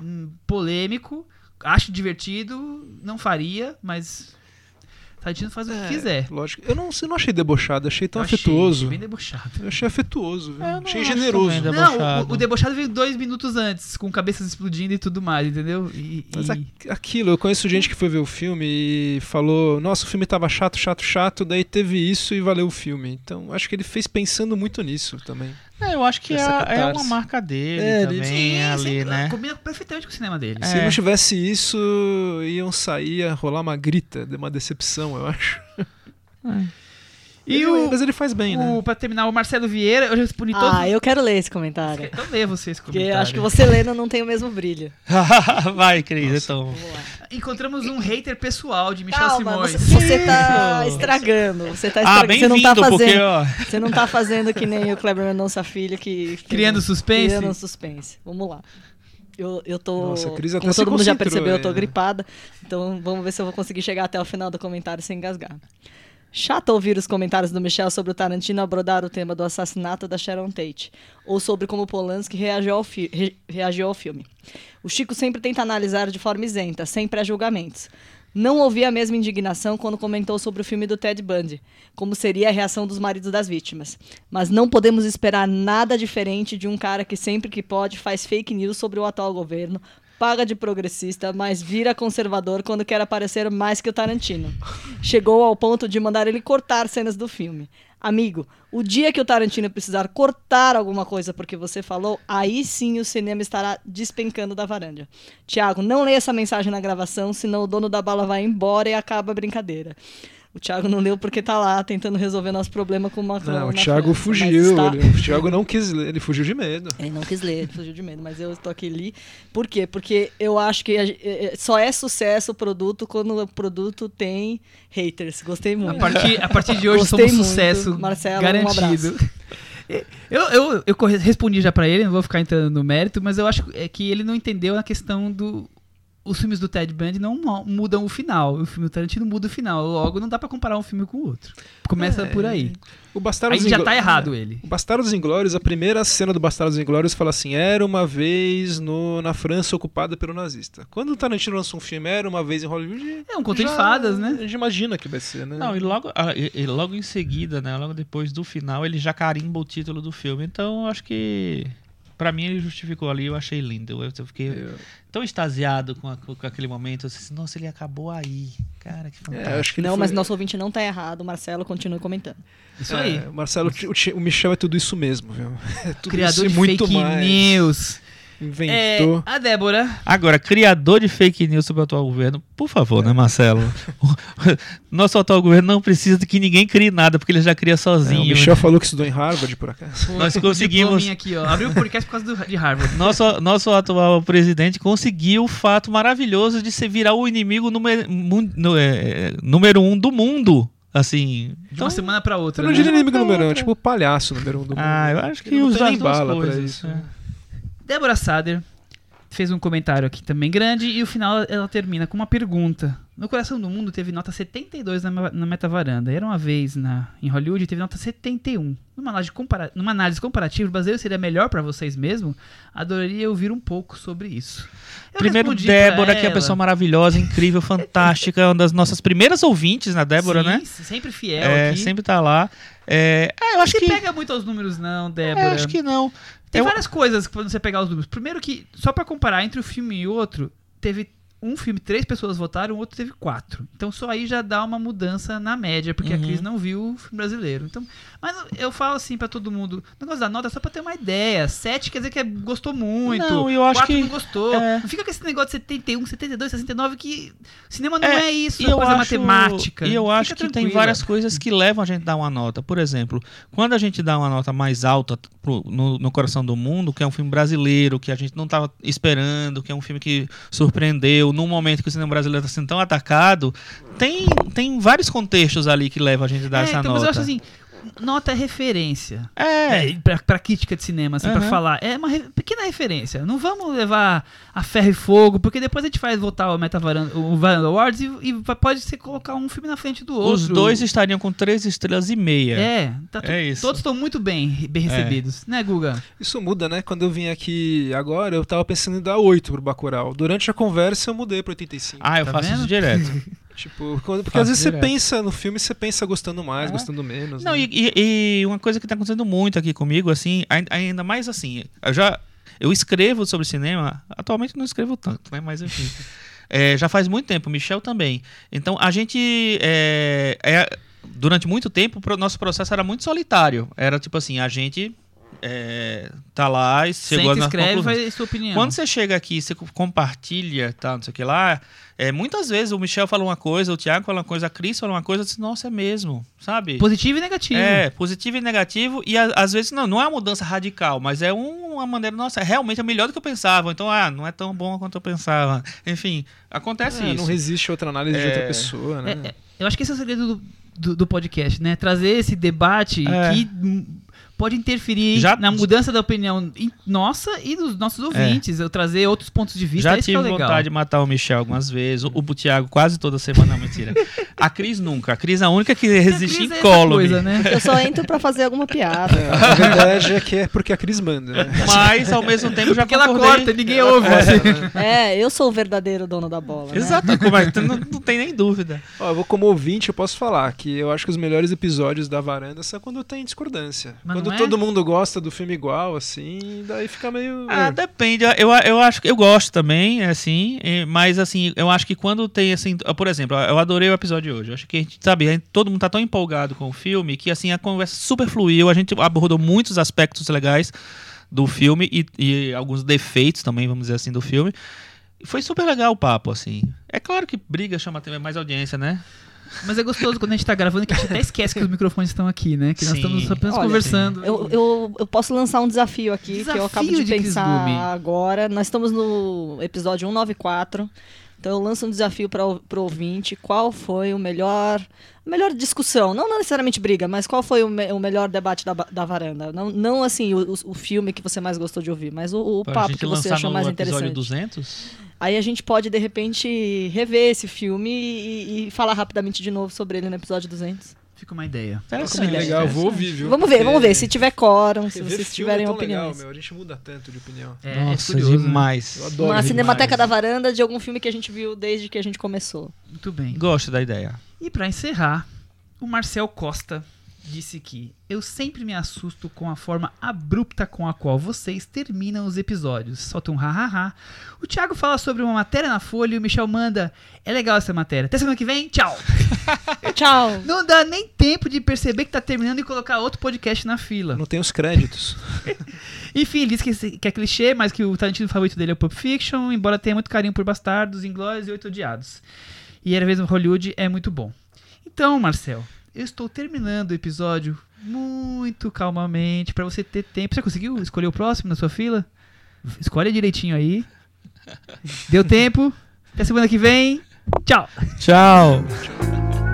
hum, polêmico, acho divertido, não faria, mas Tarantino faz o que É, quiser. Lógico. Eu não, eu não achei debochado, achei tão Eu afetuoso. achei bem debochado. Eu achei afetuoso, viu? É, eu achei generoso. Não, o, o debochado veio dois minutos antes, com cabeças explodindo e tudo mais, entendeu? E, Mas e- a- aquilo, eu conheço gente que foi ver o filme e falou: Nossa, o filme tava chato, chato, chato, daí teve isso e valeu o filme. Então, acho que ele fez pensando muito nisso também. É, eu acho que é, é uma marca dele É, ele- também Sim, ali, sim, né? Combina perfeitamente com o cinema dele. Se É. não tivesse isso, iam sair, ia rolar uma grita, de uma decepção, eu acho. E o, mas ele faz bem, né? o, pra terminar, o Marcelo Vieira, eu já respondi todos. Ah, eu quero ler esse comentário. Então lê você esse Porque comentário. acho que você lendo não tem o mesmo brilho. Vai, Cris, então. Vamos lá. Encontramos um hater pessoal de Michel Calma, Simões. você, você tá estragando. Você tá Ah, estragando. você não bem-vindo, tá fazendo. porque, ó. Você não tá fazendo que nem o Kleber Mendonça Filho que. Criando suspense? Criando suspense. Vamos lá. Eu, eu tô. Nossa, a Cris até como se todo mundo já percebeu, eu tô né? gripada. Então vamos ver se eu vou conseguir chegar até o final do comentário sem engasgar. Chato ouvir os comentários do Michel sobre o Tarantino abordar o tema do assassinato da Sharon Tate, ou sobre como Polanski reagiu ao, re- reagiu ao filme. O Chico sempre tenta analisar de forma isenta, sem pré-julgamentos. Não ouvi a mesma indignação quando comentou sobre o filme do Ted Bundy, como seria a reação dos maridos das vítimas. Mas não podemos esperar nada diferente de um cara que sempre que pode faz fake news sobre o atual governo, paga de progressista, mas vira conservador quando quer aparecer mais que o Tarantino. Chegou ao ponto de mandar ele cortar cenas do filme. Amigo, o dia que o Tarantino precisar cortar alguma coisa porque você falou, aí sim o cinema estará despencando da varanda. Tiago, não leia essa mensagem na gravação, senão o dono da bala vai embora e acaba a brincadeira. O Thiago não leu porque tá lá tentando resolver nosso problema com o Macron. Não, o Thiago França, fugiu. está- ele- o Thiago não quis ler, ele fugiu de medo. ele não quis ler, ele fugiu de medo, mas eu estou aqui li. Por quê? Porque eu acho que a eh, eh, só é sucesso o produto quando o produto tem haters. Gostei A muito. partir, a partir de hoje Gostei somos muito. sucesso Marcelo, um garantido. eu, eu, eu respondi já pra ele, não vou ficar entrando no mérito, mas eu acho que ele não entendeu a questão do. Os filmes do Ted Bundy não mu- mudam o final. O filme do Tarantino muda o final. Logo, não dá pra comparar um filme com o outro. Começa É, por aí. O Bastardos Aí já tá errado ele. O Bastardos Inglórios, a primeira cena do Bastardos Inglórios fala assim: era uma vez no, na França ocupada pelo nazista. Quando o Tarantino lança um filme, era uma vez em Hollywood. É um conto de fadas, né? A gente imagina que vai ser, né? Não, e logo, ah, e- e logo em seguida, né? Logo depois do final, ele já carimba o título do filme. Então, eu acho que. Pra mim, ele justificou ali, eu achei lindo. Eu, eu fiquei Eu- tão extasiado com, a- com aquele momento. Eu disse, nossa, ele acabou aí. Cara, que é, fantástico. acho que Não, foi- mas nosso ouvinte não tá errado. Marcelo continue comentando. Isso é, aí. o Marcelo, o, o Michel é tudo isso mesmo, viu? É tudo Criador isso e de muito fake mais. news. É, Inventou. a Débora. Agora, criador de fake news sobre o atual governo, por favor, né, Marcelo? Nosso atual governo não precisa de que ninguém crie nada, porque ele já cria É, sozinho. o Michel falou que estudou em Harvard, por acaso. Nós Pô, conseguimos- diplominha aqui, ó. Abriu o podcast por causa do, de Harvard. Nosso, nosso atual presidente conseguiu o fato maravilhoso de se virar o inimigo número, no- é, número um do mundo. Assim. De Então, uma semana pra outra. Eu não né? diria inimigo número um, é tipo o palhaço número um do mundo. ah, eu acho que as duas bala pra coisas, isso. é. Débora Sader fez um comentário aqui também grande e o final ela termina com uma pergunta. No Coração do Mundo teve nota 72 na, na metavaranda. Era uma vez na, em Hollywood teve nota 71. Numa análise, compara numa análise comparativa, o brasileiro seria melhor pra vocês mesmo? Adoraria ouvir um pouco sobre isso. Eu Primeiro, Débora, que é uma pessoa maravilhosa, incrível, fantástica, uma das nossas primeiras ouvintes, né, Débora, Sim, né? Sempre fiel É, aqui. sempre tá lá. É, ah, eu acho que. pega muito aos números, não, é, Débora. acho que não. Tem Eu- várias coisas que quando você pegar os números. Primeiro que, só pra comparar entre o filme e outro, teve um filme, três pessoas votaram, o outro teve quatro. Então só aí já dá uma mudança na média, porque a Uhum. Cris não viu o filme brasileiro. Então, mas eu falo assim pra todo mundo, o negócio da nota é só pra ter uma ideia. Sete quer dizer que é- gostou muito. Não, eu acho quatro que- não gostou. é. Não fica com esse negócio de 71, 72, 69 que cinema não é, É, isso, é coisa acho, matemática. E eu Fica acho que tem tranquila. várias coisas que levam a gente a dar uma nota. Por exemplo, quando a gente dá uma nota mais alta pro- no, no Coração do Mundo, que é um filme brasileiro, que a gente não estava esperando, que é um filme que surpreendeu, num momento que o cinema brasileiro está sendo tão atacado, tem, tem vários contextos ali que levam a gente a dar É, essa então, nota. mas eu acho assim, nota é referência. É, É, pra, pra crítica de cinema, assim, pra Aham. falar. É uma re- pequena referência. Não vamos levar a ferro e fogo, porque depois a gente vai votar o Meta Varanda, o Varanda Awards e, e pode ser colocar um filme na frente do outro. os dois estariam com três estrelas e meia. É, tá tu- É isso. todos estão muito bem, bem recebidos. Né, Guga? Isso muda, né? Quando eu vim aqui agora, eu tava pensando em dar 8 pro Bacurau. Durante a conversa, eu mudei pra 85. Ah, eu Tá faço vendo? isso direto. Tipo, porque Faço às vezes direto. você pensa no filme, você pensa gostando mais, É. gostando menos. Não, né? e, e- uma coisa que tá acontecendo muito aqui comigo, assim, ai- ainda mais assim, eu já eu escrevo sobre cinema, atualmente não escrevo tanto, né? Mas enfim. É, já faz muito tempo, Michel também. Então a gente é, é- durante muito tempo o nosso processo era muito solitário. Era tipo assim, a gente é, tá lá e chegou Senta, na escreve e faz sua opinião. Quando você chega aqui, você compartilha, tá, não sei o que lá, é, muitas vezes o Michel fala uma coisa, o Thiago fala uma coisa, a Cris fala uma coisa, eu disse, nossa, é mesmo, sabe? Positivo e negativo. É, positivo e negativo, e a- às vezes não, não é uma mudança radical, mas é um- uma maneira, nossa, é realmente é melhor do que eu pensava, então, ah, não é tão bom quanto eu pensava. Enfim, acontece É, isso. não resiste a outra análise de É. outra pessoa, né? É, é, eu acho que esse é o segredo do, do, do podcast, né? Trazer esse debate É. que pode interferir Já- na mudança da opinião em- nossa e dos nossos ouvintes. Eu trazer outros pontos de vista. Já que é tive legal. vontade de matar o Michel algumas vezes. O, o Thiago quase toda semana. Não, mentira. A Cris nunca. A Cris é a única que resiste é essa incólume. coisa, né? Eu só entro pra fazer alguma piada. É, a verdade é que é porque a Cris manda. Né? Mas, ao mesmo tempo, já Porque ela corta, ninguém ouve. assim. É, eu sou o verdadeiro dono da bola. né? Exato, como é? não, não tem nem dúvida. Ó, eu vou como ouvinte, eu posso falar que eu acho que os melhores episódios da varanda são quando tem discordância. Mas quando não é? todo mundo gosta do filme igual, assim, daí fica meio. Ah, é. depende. Eu, eu acho que eu gosto também, assim, eh, mas assim, eu acho que quando tem assim, por exemplo, eu adorei o episódio de hoje. Eu acho que a gente, sabe, todo mundo tá tão empolgado com o filme que assim a conversa super fluiu, a gente abordou muitos aspectos legais do filme e, e alguns defeitos também, vamos dizer assim, do filme. Foi super legal o papo, assim. É claro que briga chama mais audiência, né? Mas é gostoso quando a gente tá gravando que a gente até esquece que os microfones estão aqui, né? Que nós Sim. estamos apenas Olha, conversando. Eu, eu, eu posso lançar um desafio aqui, que eu Desafio acabo de de pensar agora. Nós estamos no episódio 194. Então eu lanço um desafio para o ouvinte. Qual foi o melhor. A melhor discussão? Não necessariamente briga, mas qual foi o, me- o melhor debate da, da varanda? Não, não assim, o, o- filme que você mais gostou de ouvir, mas o, o papo que você achou mais episódio interessante. 200. Aí a gente pode, de repente, rever esse filme e, e falar rapidamente de novo sobre ele no episódio 200. Fica uma ideia. Interessante. Como ideia. legal, eu vou ouvir, viu? Vamos ver, vamos ver. Se tiver quórum, se vocês filme tiverem é tão legal, opiniões. meu, a gente muda tanto de opinião. É, é Nossa, curioso, né? demais. Eu adoro Uma cinemateca da varanda de algum filme que a gente viu desde que a gente começou. Muito bem. Gosto da ideia. E pra encerrar, o Marcel Costa disse que eu sempre me assusto com a forma abrupta com a qual vocês terminam os episódios. Solta um hahaha. O Thiago fala sobre uma matéria na Folha e o Michel manda. É legal essa matéria. Até semana que vem. Tchau. Tchau! Não dá nem tempo de perceber que tá terminando e colocar outro podcast na fila. Não tem os créditos. Enfim, ele diz que, que é clichê, mas que o Tarantino favorito dele é o Pulp Fiction, embora tenha muito carinho por Bastardos, Inglórios e Oito Odiados. E Era no Hollywood é muito bom. Então, Marcel, eu estou terminando o episódio muito calmamente pra você ter tempo. Você conseguiu escolher o próximo na sua fila? Escolhe direitinho aí. Deu tempo. Até semana que vem. Tchau. Tchau. Tchau.